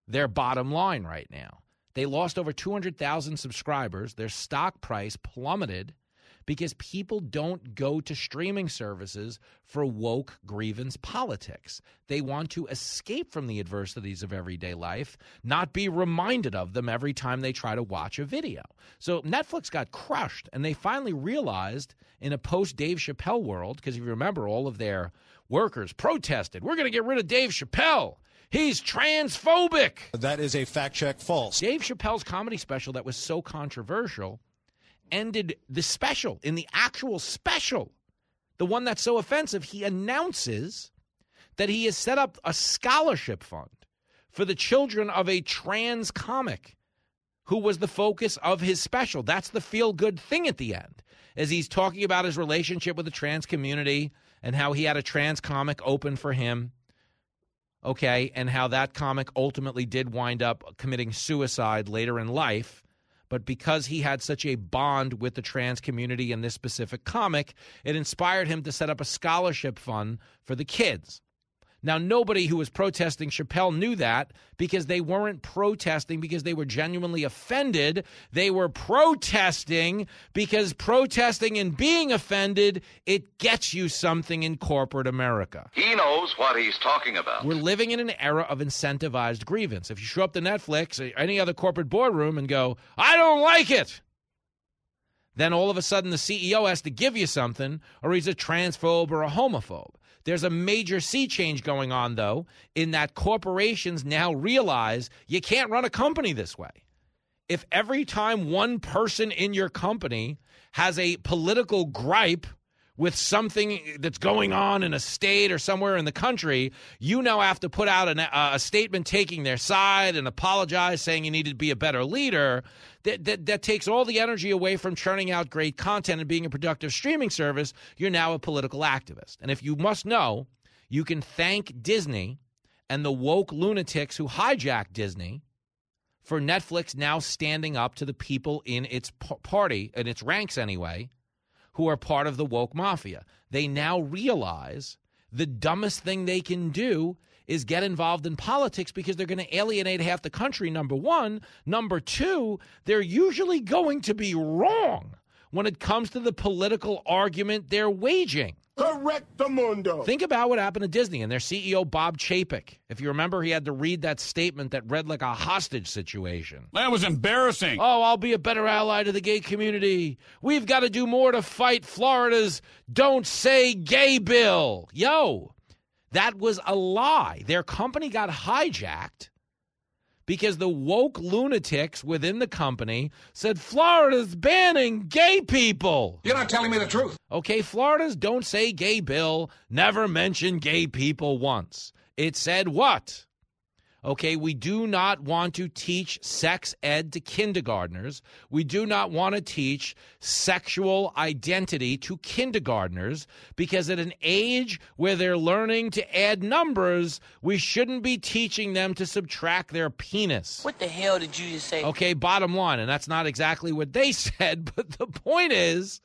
their bottom line right now. They lost over 200,000 subscribers. Their stock price plummeted because people don't go to streaming services for woke grievance politics. They want to escape from the adversities of everyday life, not be reminded of them every time they try to watch a video. So Netflix got crushed, and they finally realized in a post Dave Chappelle world, because if you remember, all of their workers protested. We're going to get rid of Dave Chappelle. He's transphobic. That is a fact check false. Dave Chappelle's comedy special that was so controversial ended the special. In the actual special, the one that's so offensive, he announces that he has set up a scholarship fund for the children of a trans comic who was the focus of his special. That's the feel good thing at the end, as he's talking about his relationship with the trans community and how he had a trans comic open for him. Okay, and how that comic ultimately did wind up committing suicide later in life. But because he had such a bond with the trans community in this specific comic, it inspired him to set up a scholarship fund for the kids. Now, nobody who was protesting Chappelle knew that because they weren't protesting because they were genuinely offended. They were protesting because protesting and being offended, it gets you something in corporate America. He knows what he's talking about. We're living in an era of incentivized grievance. If you show up to Netflix or any other corporate boardroom and go, I don't like it, then all of a sudden the CEO has to give you something, or he's a transphobe or a homophobe. There's a major sea change going on, though, in that corporations now realize you can't run a company this way. If every time one person in your company has a political gripe with something that's going on in a state or somewhere in the country, you now have to put out an, uh, a statement taking their side and apologize, saying you need to be a better leader. That, that, that takes all the energy away from churning out great content and being a productive streaming service. You're now a political activist. And if you must know, you can thank Disney and the woke lunatics who hijacked Disney for Netflix now standing up to the people in its party, in its ranks anyway, who are part of the woke mafia. They now realize the dumbest thing they can do is get involved in politics because they're going to alienate half the country, number one. Number two, they're usually going to be wrong when it comes to the political argument they're waging. Correctamundo. Think about what happened to Disney and their CEO, Bob Chapek. If you remember, he had to read that statement that read like a hostage situation. That was embarrassing. Oh, I'll be a better ally to the gay community. We've got to do more to fight Florida's Don't Say Gay bill. Yo, that was a lie. Their company got hijacked because the woke lunatics within the company said Florida's banning gay people. You're not telling me the truth. Okay, Florida's don't say gay bill never mentioned gay people once. It said what? Okay, we do not want to teach sex ed to kindergartners. We do not want to teach sexual identity to kindergartners because at an age where they're learning to add numbers, we shouldn't be teaching them to subtract their penis. What the hell did you just say? Okay, bottom line, and that's not exactly what they said, but the point is,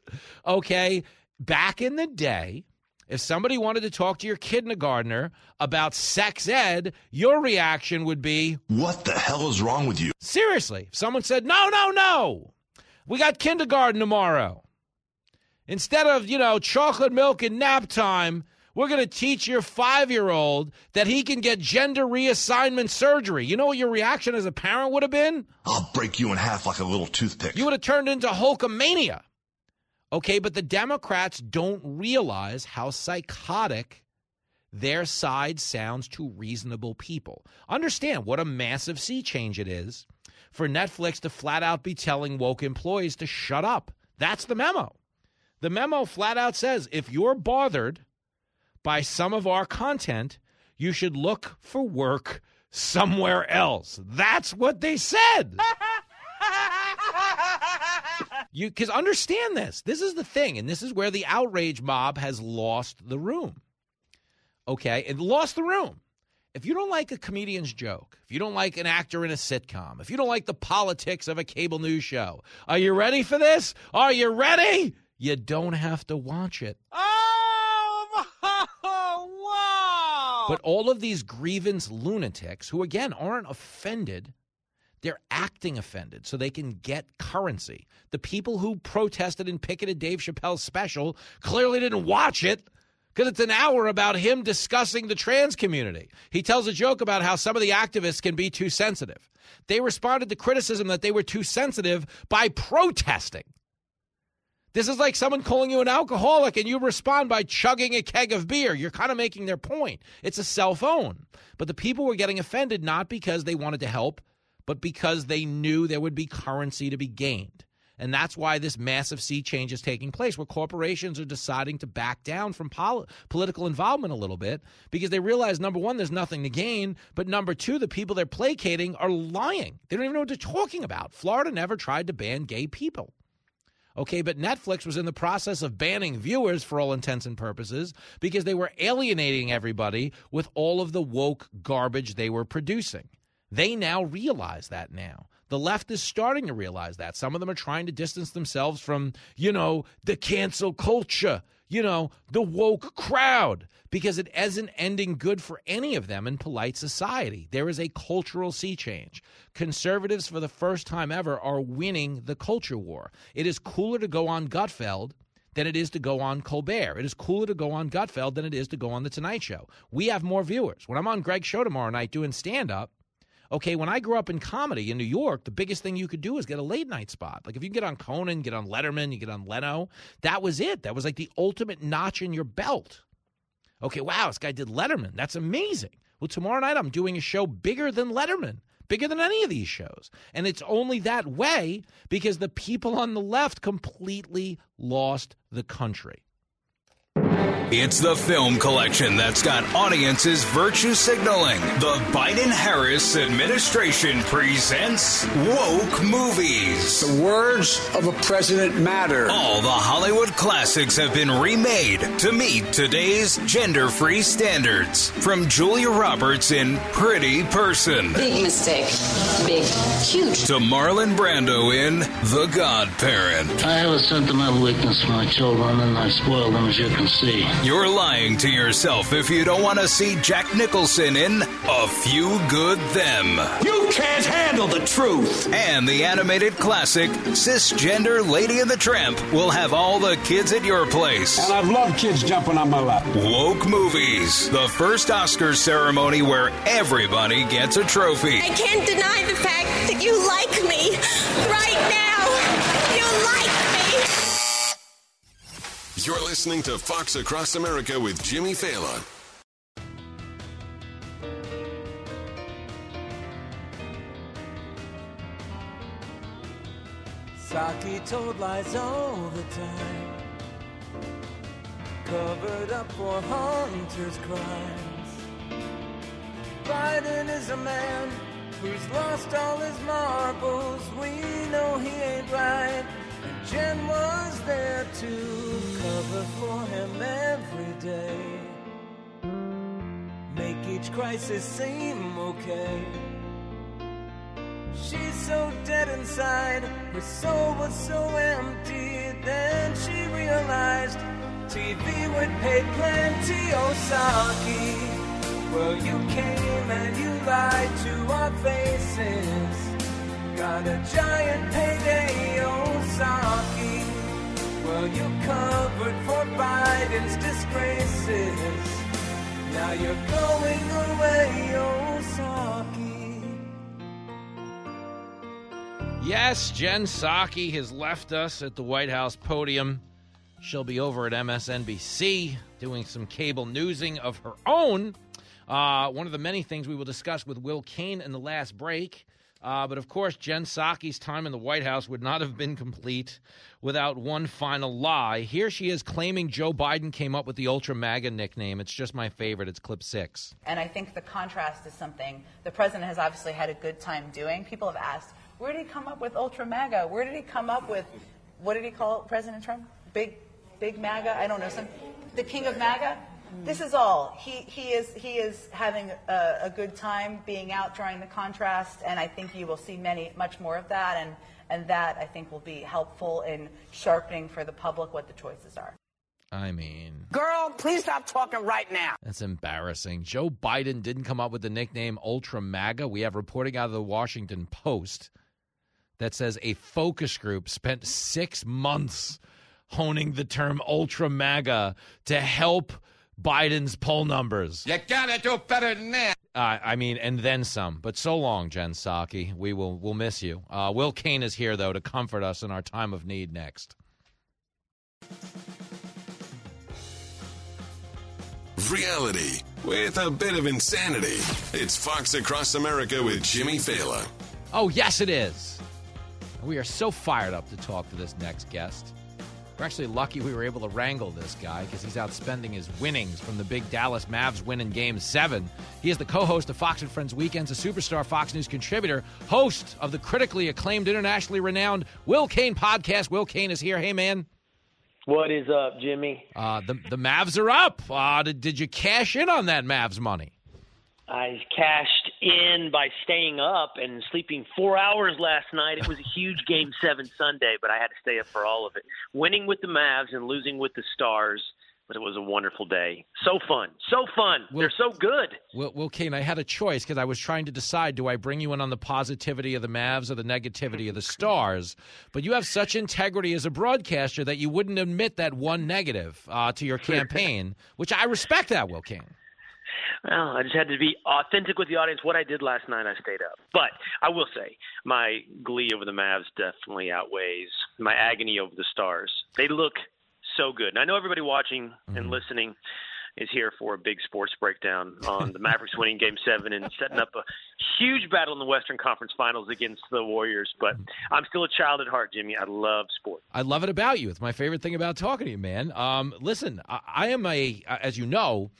okay, back in the day, if somebody wanted to talk to your kindergartner about sex ed, your reaction would be, What the hell is wrong with you? Seriously. If someone said, No, no, no, we got kindergarten tomorrow. Instead of, you know, chocolate milk and nap time, we're going to teach your five year old that he can get gender reassignment surgery. You know what your reaction as a parent would have been? I'll break you in half like a little toothpick. You would have turned into Hulkamania. Okay, but the Democrats don't realize how psychotic their side sounds to reasonable people. Understand what a massive sea change it is for Netflix to flat out be telling woke employees to shut up. That's the memo. The memo flat out says if you're bothered by some of our content, you should look for work somewhere else. That's what they said. You because understand this. This is the thing, and this is where the outrage mob has lost the room. Okay, it lost the room. If you don't like a comedian's joke, if you don't like an actor in a sitcom, if you don't like the politics of a cable news show, are you ready for this? Are you ready? You don't have to watch it. Oh, wow! But all of these grievance lunatics, who again aren't offended they're acting offended so they can get currency. The people who protested and picketed Dave Chappelle's special clearly didn't watch it because it's an hour about him discussing the trans community. He tells a joke about how some of the activists can be too sensitive. They responded to criticism that they were too sensitive by protesting. This is like someone calling you an alcoholic and you respond by chugging a keg of beer. You're kind of making their point. It's a cell phone. But the people were getting offended not because they wanted to help, but because they knew there would be currency to be gained. And that's why this massive sea change is taking place, where corporations are deciding to back down from pol- political involvement a little bit because they realize number one, there's nothing to gain, but number two, the people they're placating are lying. They don't even know what they're talking about. Florida never tried to ban gay people. Okay, but Netflix was in the process of banning viewers for all intents and purposes because they were alienating everybody with all of the woke garbage they were producing. They now realize that now. The left is starting to realize that. Some of them are trying to distance themselves from, you know, the cancel culture, you know, the woke crowd, because it isn't ending good for any of them in polite society. There is a cultural sea change. Conservatives, for the first time ever, are winning the culture war. It is cooler to go on Gutfeld than it is to go on Colbert. It is cooler to go on Gutfeld than it is to go on The Tonight Show. We have more viewers. When I'm on Greg's show tomorrow night doing stand up, Okay, when I grew up in comedy in New York, the biggest thing you could do is get a late night spot. Like if you get on Conan, get on Letterman, you get on Leno, that was it. That was like the ultimate notch in your belt. Okay, wow, this guy did Letterman. That's amazing. Well, tomorrow night I'm doing a show bigger than Letterman, bigger than any of these shows. And it's only that way because the people on the left completely lost the country. It's the film collection that's got audiences virtue signaling. The Biden Harris administration presents Woke Movies. The words of a president matter. All the Hollywood classics have been remade to meet today's gender free standards. From Julia Roberts in Pretty Person. Big mistake. Big, huge. To Marlon Brando in The Godparent. I have a sentimental weakness for my children, and I spoil them, as you can see. You're lying to yourself if you don't want to see Jack Nicholson in A Few Good Them. You can't handle the truth. And the animated classic Cisgender Lady and the Tramp will have all the kids at your place. And I've loved kids jumping on my lap. Woke Movies, the first Oscars ceremony where everybody gets a trophy. I can't deny the fact that you like me right now. You like me. You're listening to Fox Across America with Jimmy Failla. Psaki told lies all the time, covered up for Hunter's crimes. Biden is a man who's lost all his marbles. Each crisis seem okay. She's so dead inside, her soul was so empty. Then she realized TV would pay plenty. Osaki, well, you came and you lied to our faces. Got a giant payday, Osaki. Well, you covered for Biden's disgraces. Now you're going away, Osaki. Yes, Jen Psaki has left us at the White House podium. She'll be over at MSNBC doing some cable newsing of her own. Uh, one of the many things we will discuss with Will Cain in the last break. Uh, but of course, Jen Psaki's time in the White House would not have been complete without one final lie. Here she is claiming Joe Biden came up with the Ultra MAGA nickname. It's just my favorite. It's clip six. And I think the contrast is something the president has obviously had a good time doing. People have asked, where did he come up with Ultra MAGA? Where did he come up with, what did he call President Trump? Big, big MAGA? I don't know. Some, the king of MAGA? Mm. This is all. He, he, is, he is having a, a good time being out drawing the contrast, and I think you will see many, much more of that, and, and that I think will be helpful in sharpening for the public what the choices are. I mean, Girl, please stop talking right now. that's embarrassing. Joe Biden didn't come up with the nickname Ultra MAGA. We have reporting out of the Washington Post that says a focus group spent six months honing the term Ultra MAGA to help Biden's poll numbers. You gotta do better than that. Uh, I mean, and then some. But so long, Jen Psaki. We will we'll miss you. Uh, Will Cain is here though to comfort us in our time of need. Next. Reality with a bit of insanity. It's Fox Across America with Jimmy Failla. Oh yes, it is. We are so fired up to talk to this next guest. We're actually lucky we were able to wrangle this guy because he's out spending his winnings from the big Dallas Mavs win in Game 7. He is the co host of Fox and Friends Weekends, a superstar Fox News contributor, host of the critically acclaimed, internationally renowned Will Cain podcast. Will Cain is here. Hey, man. What is up, Jimmy? Uh, the, the Mavs are up. Uh, did, did you cash in on that Mavs money? I cashed in by staying up and sleeping four hours last night. It was a huge Game Seven Sunday, but I had to stay up for all of it. Winning with the Mavs and losing with the Stars, but it was a wonderful day. So fun, so fun. Well- They're so good. Well, well Cain, I had a choice because I was trying to decide do I bring you in on the positivity of the Mavs or the negativity of the Stars? But you have such integrity as a broadcaster that you wouldn't admit that one negative uh, to your campaign, which I respect that, Will Cain. Well, I just had to be authentic with the audience. What I did last night, I stayed up. But I will say, my glee over the Mavs definitely outweighs my agony over the Stars. They look so good. And I know everybody watching and listening is here for a big sports breakdown on the Mavericks winning Game Seven and setting up a huge battle in the Western Conference Finals against the Warriors. But I'm still a child at heart, Jimmy. I love sports. I love it about you. It's my favorite thing about talking to you, man. Um, listen, I, I am a, as you know,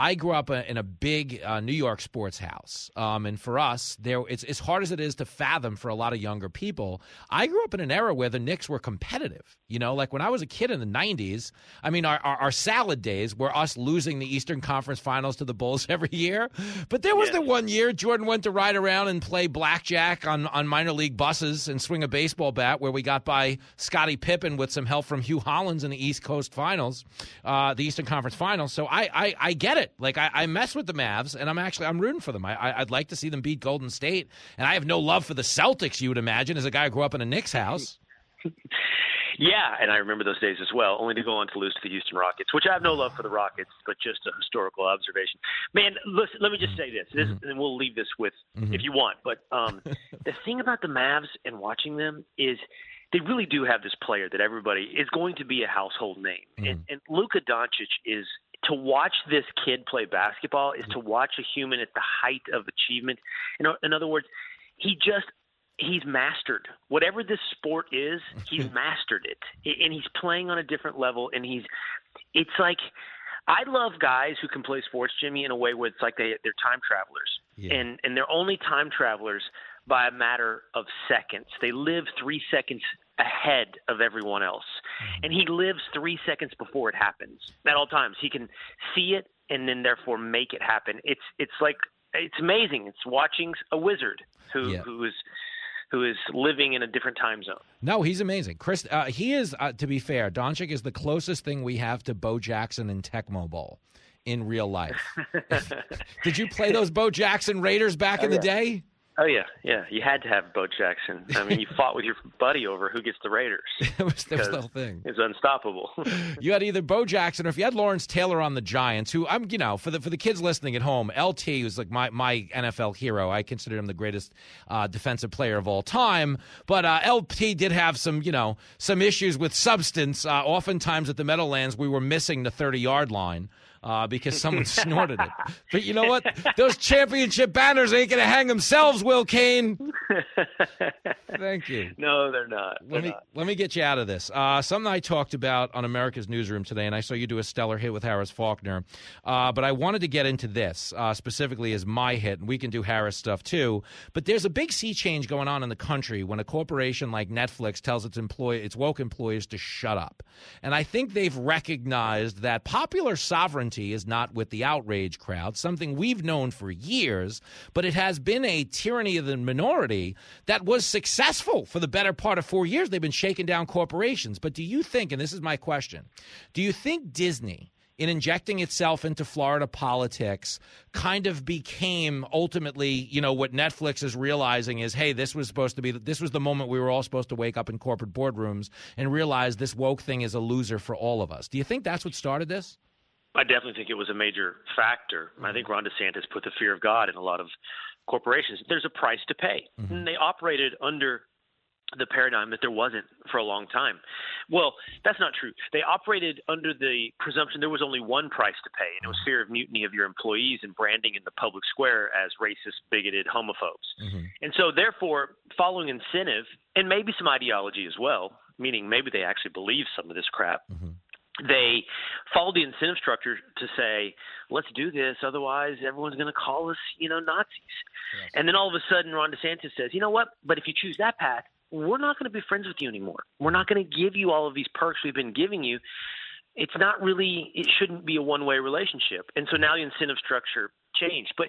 I grew up in a big uh, New York sports house, um, and for us, there it's as hard as it is to fathom for a lot of younger people. I grew up in an era where the Knicks were competitive. You know, like when I was a kid in the '90s. I mean, our, our, our salad days were us losing the Eastern Conference Finals to the Bulls every year. But there was the one year Jordan went to ride around and play blackjack on on minor league buses and swing a baseball bat, where we got by Scottie Pippen with some help from Hue Hollins in the East Coast Finals, uh, the Eastern Conference Finals. So I I, I get it. Like I, I mess with the Mavs, and I'm actually I'm rooting for them. I, I I'd like to see them beat Golden State, and I have no love for the Celtics. You would imagine as a guy who grew up in a Knicks house. Yeah, and I remember those days as well, only to go on to lose to the Houston Rockets, which I have no love for the Rockets, but just a historical observation. Man, listen, let me just say this, this mm-hmm. and we'll leave this with mm-hmm. if you want. But um, the thing about the Mavs and watching them is they really do have this player that everybody is going to be a household name. Mm-hmm. And, and Luka Doncic is to watch this kid play basketball is to watch a human at the height of achievement. Know, in other words, he just he's mastered whatever this sport is. He's mastered it, and he's playing on a different level. And he's it's like I love guys who can play sports, Jimmy, in a way where it's like they they're time travelers, and and they're only time travelers by a matter of seconds. They live three seconds ahead of everyone else, and he lives three seconds before it happens at all times. He can see it and then therefore make it happen. It's it's like it's amazing. It's watching a wizard who Yeah. who is who is living in a different time zone. No, he's amazing. Chris, uh, he is, uh, to be fair, Doncic is the closest thing we have to Bo Jackson and Tecmo Bowl in real life. Did you play those Bo Jackson Raiders back Oh, in the yeah. day? Oh yeah, yeah. You had to have Bo Jackson. I mean, you fought with your buddy over who gets the Raiders. That was the because whole thing. It's unstoppable. You had either Bo Jackson or if you had Lawrence Taylor on the Giants, who I'm, you know, for the for the kids listening at home, LT was like my my NFL hero. I consider him the greatest uh, defensive player of all time. But uh, LT did have some, you know, some issues with substance. Uh, oftentimes at the Meadowlands, we were missing the 30 yard line. Uh, because someone snorted it. But you know what? Those championship banners ain't going to hang themselves, Will Cain. Thank you. no, they're not. They're Let me not. let me get you out of this. Uh, something I talked about on America's Newsroom today, and I saw you do a stellar hit with Harris Faulkner. Uh, but I wanted to get into this uh, specifically as my hit, and we can do Harris stuff too. But there's a big sea change going on in the country when a corporation like Netflix tells its employee, its woke employees, to shut up. And I think they've recognized that popular sovereignty is not with the outrage crowd, something we've known for years, but it has been a tyranny of the minority that was successful for the better part of four years. They've been shaking down corporations. But do you think, and this is my question, do you think Disney, in injecting itself into Florida politics, kind of became ultimately, you know, what Netflix is realizing is, hey, this was supposed to be, this was the moment we were all supposed to wake up in corporate boardrooms and realize this woke thing is a loser for all of us. Do you think that's what started this? I definitely think it was a major factor. I think mm-hmm. Ron DeSantis put the fear of God in a lot of corporations. There's a price to pay. Mm-hmm. And they operated under the paradigm that there wasn't for a long time. Well, that's not true. They operated under the presumption there was only one price to pay, and it was mm-hmm. fear of mutiny of your employees and branding in the public square as racist, bigoted homophobes. Mm-hmm. And so, therefore, following incentive and maybe some ideology as well, meaning maybe they actually believe some of this crap. They followed the incentive structure to say, let's do this, otherwise everyone's going to call us, you know, Nazis. And then all of a sudden, Ron DeSantis says, you know what? But if you choose that path, we're not going to be friends with you anymore. We're not going to give you all of these perks we've been giving you. It's not really, it shouldn't be a one way relationship. And so now the incentive structure changed. But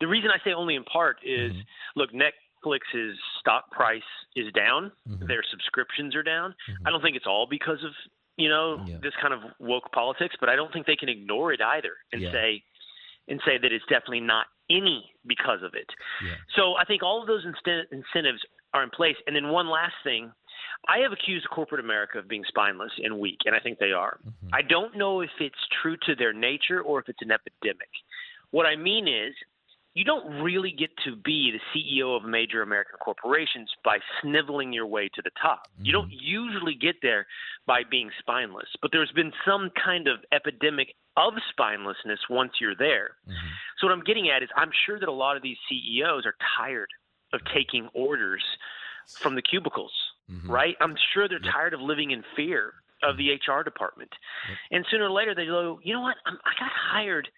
the reason I say only in part is mm-hmm. look, Netflix's stock price is down, mm-hmm. their subscriptions are down. Mm-hmm. I don't think it's all because of, you know, this kind of woke politics, but I don't think they can ignore it either and Yeah. say, and say that it's definitely not any because of it. So I think all of those insten- incentives are in place. And then one last thing, I have accused corporate America of being spineless and weak, and I think they are. Mm-hmm. I don't know if it's true to their nature or if it's an epidemic. What I mean is, you don't really get to be the CEO of major American corporations by sniveling your way to the top. You don't mm-hmm. usually get there by being spineless, but there's been some kind of epidemic of spinelessness once you're there. Mm-hmm. So what I'm getting at is I'm sure that a lot of these CEOs are tired of taking orders from the cubicles, mm-hmm. right? I'm sure they're tired of living in fear of the HR department. And sooner or later they go, you know what? I'm, I got hired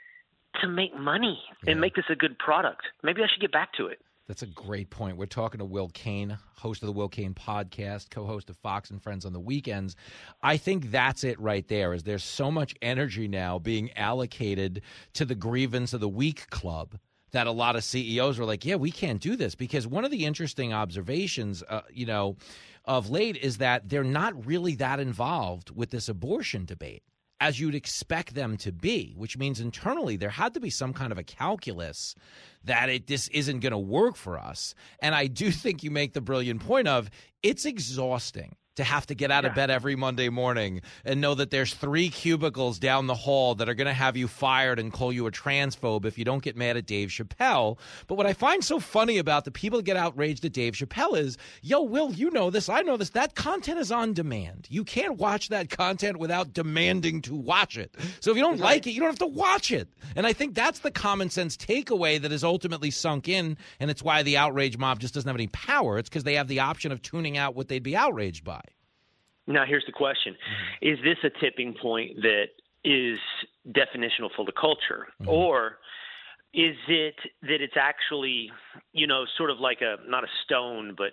to make money and make this a good product. Maybe I should get back to it. That's a great point. We're talking to Will Cain, host of the Will Cain podcast, co-host of Fox and Friends on the weekends. I think that's it right there. Is there's so much energy now being allocated to the grievance of the week club that a lot of CEOs were like, "Yeah, we can't do this." Because one of the interesting observations, uh, you know, of late is that they're not really that involved with this abortion debate as you'd expect them to be, which means internally there had to be some kind of a calculus that it this isn't going to work for us. And I do think you make the brilliant point of it's exhausting to have to get out of bed every Monday morning and know that there's three cubicles down the hall that are going to have you fired and call you a transphobe if you don't get mad at Dave Chappelle. But what I find so funny about the people that get outraged at Dave Chappelle is, yo, Will, you know this, I know this. That content is on demand. You can't watch that content without demanding to watch it. So if you don't like it, you don't have to watch it. And I think that's the common sense takeaway that is ultimately sunk in, and it's why the outrage mob just doesn't have any power. It's because they have the option of tuning out what they'd be outraged by. Now, here's the question mm-hmm. Is this a tipping point that is definitional for the culture? Mm-hmm. Or is it that it's actually, you know, sort of like a, not a stone, but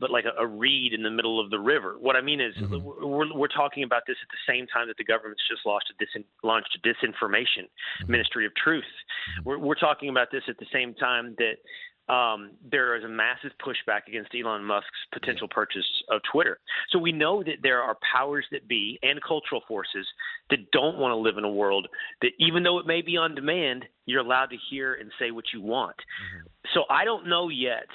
but like a, a reed in the middle of the river. What I mean is, mm-hmm. we're, we're talking about this at the same time that the government's just launched a, disin, launched a disinformation ministry of truth. We're, we're talking about this at the same time that um, there is a massive pushback against Elon Musk's potential purchase of Twitter. So we know that there are powers that be and cultural forces that don't want to live in a world that, even though it may be on demand, you're allowed to hear and say what you want. So I don't know yet.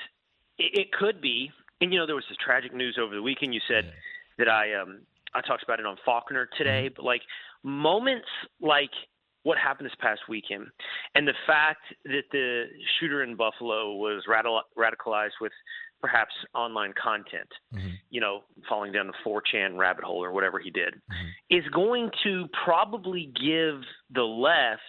It, it could be, and you know, there was this tragic news over the weekend. You said that I um, I talked about it on Faulkner today, but like moments like what happened this past weekend and the fact that the shooter in Buffalo was radicalized with perhaps online content, mm-hmm. you know, falling down the 4chan rabbit hole or whatever he did, mm-hmm. is going to probably give the left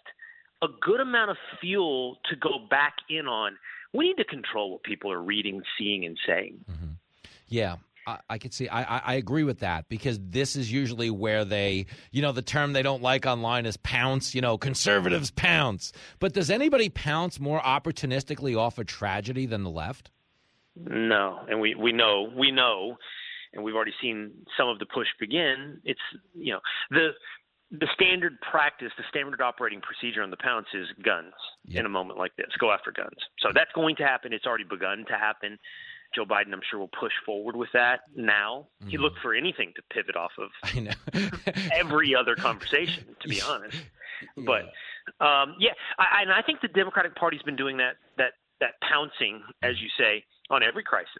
a good amount of fuel to go back in on. We need to control what people are reading, seeing, and saying. Mm-hmm. Yeah. I, I could see. I, I, I agree with that because this is usually where they, you know, the term they don't like online is pounce. You know, conservatives pounce. But does anybody pounce more opportunistically off a tragedy than the left? No, and we we know we know, and we've already seen some of the push begin. It's you know the the standard practice, the standard operating procedure on the pounce is guns in a moment like this. Go after guns. So that's going to happen. It's already begun to happen. Joe Biden, I'm sure, will push forward with that now. He looked mm-hmm. for anything to pivot off of I know. every other conversation, to be honest. But um, yeah, I, and I think the Democratic Party's been doing that that that pouncing, as mm-hmm. you say, on every crisis,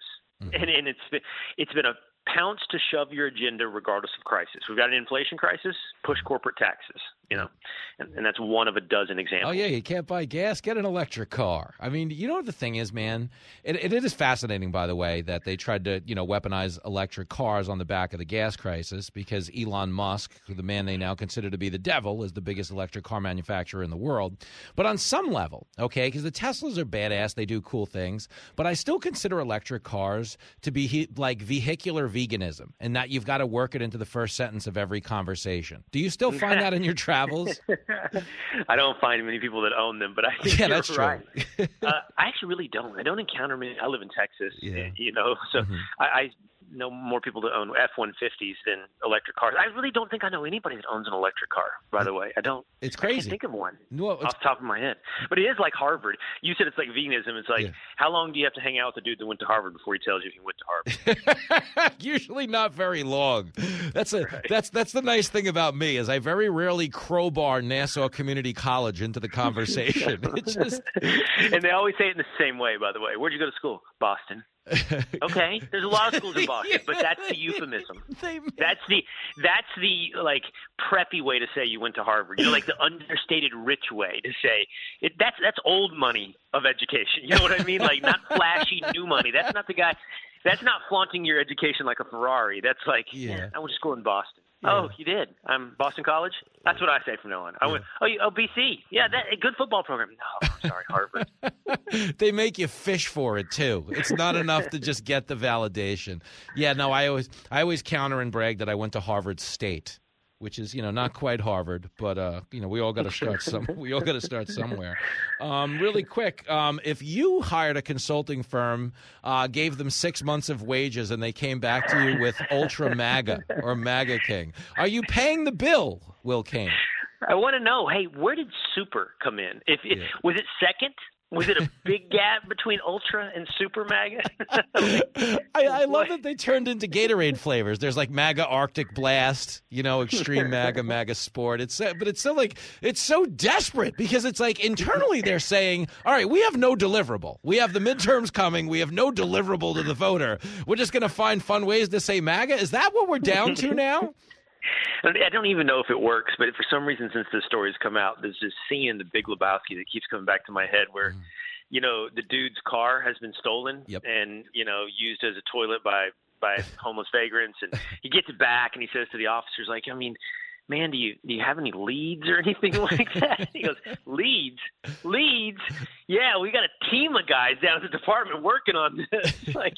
mm-hmm. and and it's been, it's been a pounce to shove your agenda regardless of crisis. We've got an inflation crisis, push corporate taxes, you know, and, and that's one of a dozen examples. Oh yeah, you can't buy gas. Get an electric car. I mean, you know what the thing is, man. It, it, is fascinating, by the way, that they tried to you know weaponize electric cars on the back of the gas crisis because Elon Musk, the man they now consider to be the devil, is the biggest electric car manufacturer in the world. But on some level, okay, because the Teslas are badass, they do cool things, but I still consider electric cars to be he, like vehicular veganism, and that you've got to work it into the first sentence of every conversation. Do you still find that in your travels? I don't find many people that own them, but I think Yeah, that's true. right. uh, I actually really don't. I don't encounter many. I live in Texas, Yeah. you know, so Mhm. I, I know more people that own F-150s than electric cars. I really don't think I know anybody that owns an electric car. By the way, I don't. It's crazy. I can't think of one No, off the top of my head. But it is like Harvard. You said it's like veganism. It's like how long do you have to hang out with the dude that went to Harvard before he tells you he went to Harvard? Usually not very long. That's a that's that's the nice thing about me is I very rarely crowbar Nassau Community College into the conversation. It's just and they always say it in the same way. By the way, where'd you go to school? Boston. Okay, there's a lot of schools in Boston, but that's the euphemism. That's the that's the like preppy way to say you went to Harvard. You know, like the understated rich way to say it. That's that's old money of education. You know what I mean? Like not flashy new money. That's not the guy. That's not flaunting your education like a Ferrari. That's like Yeah. I went to school in Boston. Oh, you did? I'm Boston College. That's what I say from now on. I went. Oh, you, oh, BC. Yeah, that a good football program. No, I'm sorry, Harvard. they make you fish for it too. It's not enough to just get the validation. Yeah, no, I always I always counter and brag that I went to Harvard State, which is you know not quite Harvard, but uh, you know we all got to start some we all got to start somewhere. Um, really quick, um, if you hired a consulting firm, uh, gave them six months of wages, and they came back to you with Ultra MAGA or MAGA King, are you paying the bill, Will Cain? I want to know. Hey, where did Super come in? If it, was it second? Was it a big gap between Ultra and Super MAGA? I, I love that they turned into Gatorade flavors. There's like MAGA Arctic Blast, you know, Extreme MAGA, MAGA Sport. It's uh, but it's still like it's so desperate because it's like internally they're saying, "All right, we have no deliverable. We have the midterms coming. We have no deliverable to the voter. We're just going to find fun ways to say MAGA." Is that what we're down to now? I don't even know if it works, but for some reason, since this story's come out, there's this scene in The Big Lebowski that keeps coming back to my head where, mm. you know, the dude's car has been stolen and you know used as a toilet by by homeless vagrants, and he gets it back and he says to the officers, like, I mean. Man, do you do you have any leads or anything like that? He goes, leads, leads. Yeah, we got a team of guys down at the department working on this. like,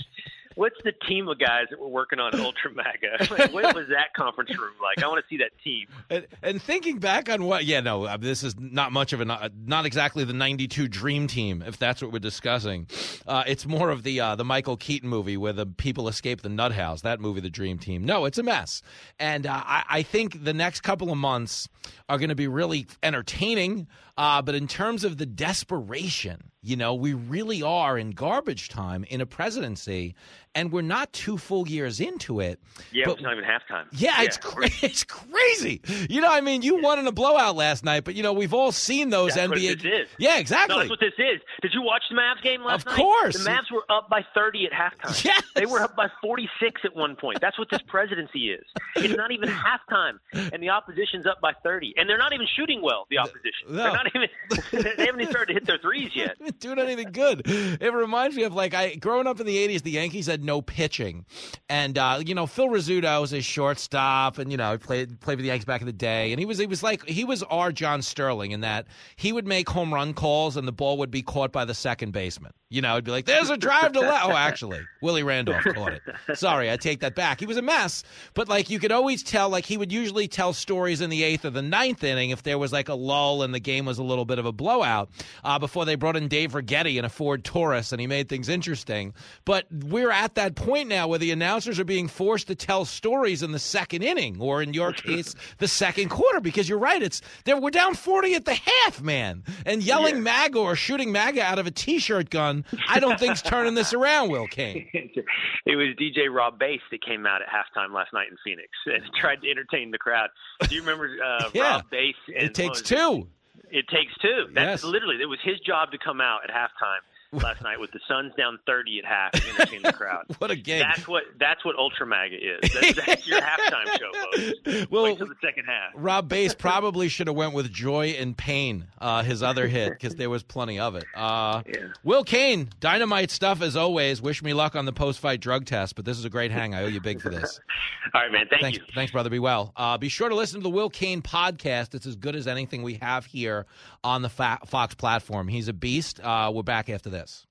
what's the team of guys that were working on Ultra MAGA? Like, what was that conference room like? I want to see that team. And, and thinking back on what, yeah, no, uh, this is not much of a, not, not exactly the '92 Dream Team, if that's what we're discussing. Uh, it's more of the uh, the Michael Keaton movie where the people escape the nut house. That movie, The Dream Team. No, it's a mess, and uh, I, I think the next couple of months are going to be really entertaining. Uh, but in terms of the desperation, you know, we really are in garbage time in a presidency, and we're not two full years into it. Yeah, but it's not even halftime. yeah, it's cra- it's crazy. You know, I mean, you won in a blowout last night, but you know, we've all seen those That's what NBA. this is. Yeah, exactly. No, that's what this is. Did you watch the Mavs game last night? Of night? course. The Mavs were up by 30 at halftime. Yes. They were up by 46 at one point. That's what this presidency is. It's not even halftime, and the opposition's up by 30. And they're not even shooting well, the opposition. No. They're not even, they haven't even started to hit their threes yet. doing anything good. It reminds me of like I growing up in the '80s. The Yankees had no pitching, and uh, you know Phil Rizzuto was a shortstop, and you know he played played for the Yankees back in the day. And he was he was like he was our John Sterling in that he would make home run calls, and the ball would be caught by the second baseman. You know, it'd be like, "There's a drive to left." Oh, actually, Willie Randolph caught it. Sorry, I take that back. He was a mess, but like you could always tell. Like he would usually tell stories in the eighth or the ninth inning if there was like a lull and the game was a little bit of a blowout. Uh, before they brought in Dave Righetti in a Ford Taurus, and he made things interesting. But we're at that point now where the announcers are being forced to tell stories in the second inning, or in your case, the second quarter, because you're right. It's there. We're down forty at the half, man, and yelling MAGA or shooting MAGA out of a T-shirt gun. I don't think's turning this around, Will Cain. it was DJ Rob Base that came out at halftime last night in Phoenix and tried to entertain the crowd. Do you remember uh, Yeah. Rob Base? And It takes two. It takes two. That's Yes. literally it was his job to come out at halftime last night with the Suns down 30 at half and entertain the crowd. what a game! That's what that's what Ultra MAGA is. That's, that's your halftime show, folks. Well, Wait till the second half. Rob Base probably should have went with Joy and Pain, uh, his other hit, because there was plenty of it. Uh, Will Cain, dynamite stuff as always. Wish me luck on the post-fight drug test, but this is a great hang. I owe you big for this. All right, man. Thank thanks, you. Thanks, brother. Be well. Uh, be sure to listen to the Will Cain podcast. It's as good as anything we have here on the Fox platform. He's a beast. Uh, we're back after this.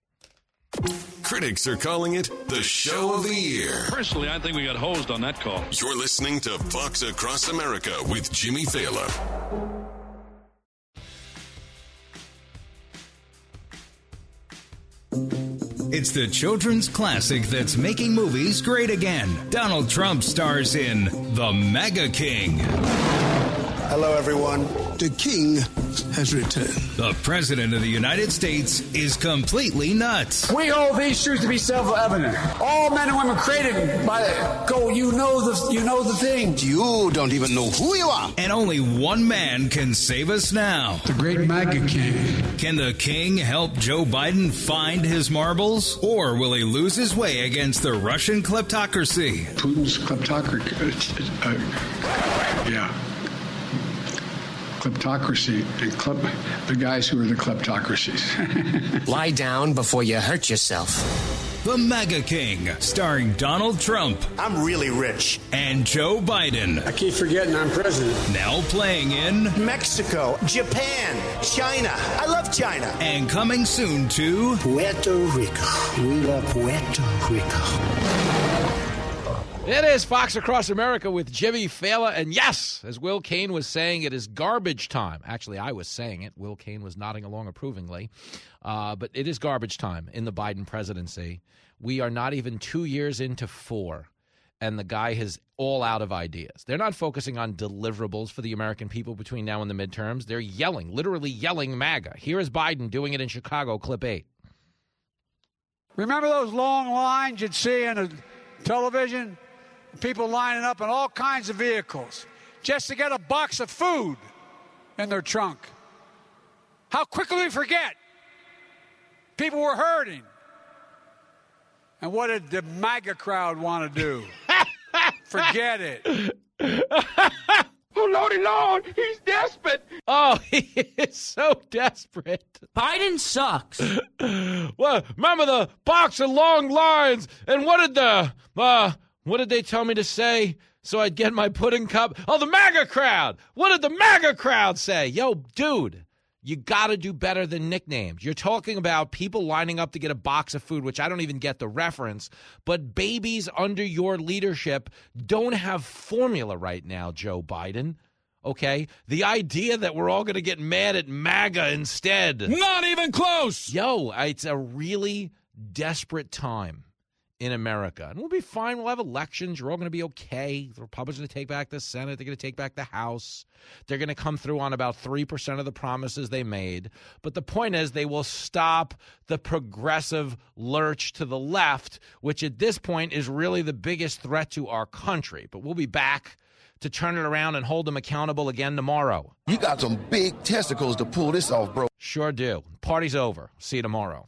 Critics are calling it the show of the year. Personally, I think we got hosed on that call. You're listening to Fox Across America with Jimmy Failla. It's the children's classic that's making movies great again. Donald Trump stars in The MAGA King. Hello, everyone. The king has returned. The President of the United States is completely nuts. We hold these truths to be self-evident. All men and women created by go. You know the you know the thing. You don't even know who you are. And only one man can save us now. The great MAGA king. Can the king help Joe Biden find his marbles? Or will he lose his way against the Russian kleptocracy? Putin's kleptocracy. Uh, yeah. Kleptocracy. And klep, the guys who are the kleptocracies. Lie down before you hurt yourself. The MAGA King, starring Donald Trump. I'm really rich. And Joe Biden. I keep forgetting I'm president. Now playing in Mexico, Japan, China. I love China. And coming soon to Puerto Rico. We love Puerto Rico. It is Fox Across America with Jimmy Failla. And yes, as Will Cain was saying, it is garbage time. Actually, I was saying it. Will Cain was nodding along approvingly. Uh, but it is garbage time in the Biden presidency. We are not even two years into four, and the guy is all out of ideas. They're not focusing on deliverables for the American people between now and the midterms. They're yelling, literally yelling MAGA. Here is Biden doing it in Chicago, clip eight. Remember those long lines you'd see on a television? People lining up in all kinds of vehicles just to get a box of food in their trunk. How quickly we forget. People were hurting. And what did the MAGA crowd want to do? forget it. Oh, Lordy Lord, he's desperate. Oh, he is so desperate. Biden sucks. well, remember the box of long lines, and what did the uh, what did they tell me to say so I'd get my pudding cup? Oh, the MAGA crowd. What did the MAGA crowd say? Yo, dude, you got to do better than nicknames. You're talking about people lining up to get a box of food, which I don't even get the reference, but babies under your leadership don't have formula right now, Joe Biden. Okay? The idea that we're all going to get mad at MAGA instead. Not even close. Yo, it's a really desperate time in America. And we'll be fine. We'll have elections. You're all going to be okay. The Republicans are going to take back the Senate. They're going to take back the House. They're going to come through on about 3% of the promises they made. But the point is, they will stop the progressive lurch to the left, which at this point is really the biggest threat to our country. But we'll be back to turn it around and hold them accountable again tomorrow. You got some big testicles to pull this off, bro. Sure do. Party's over. See you tomorrow.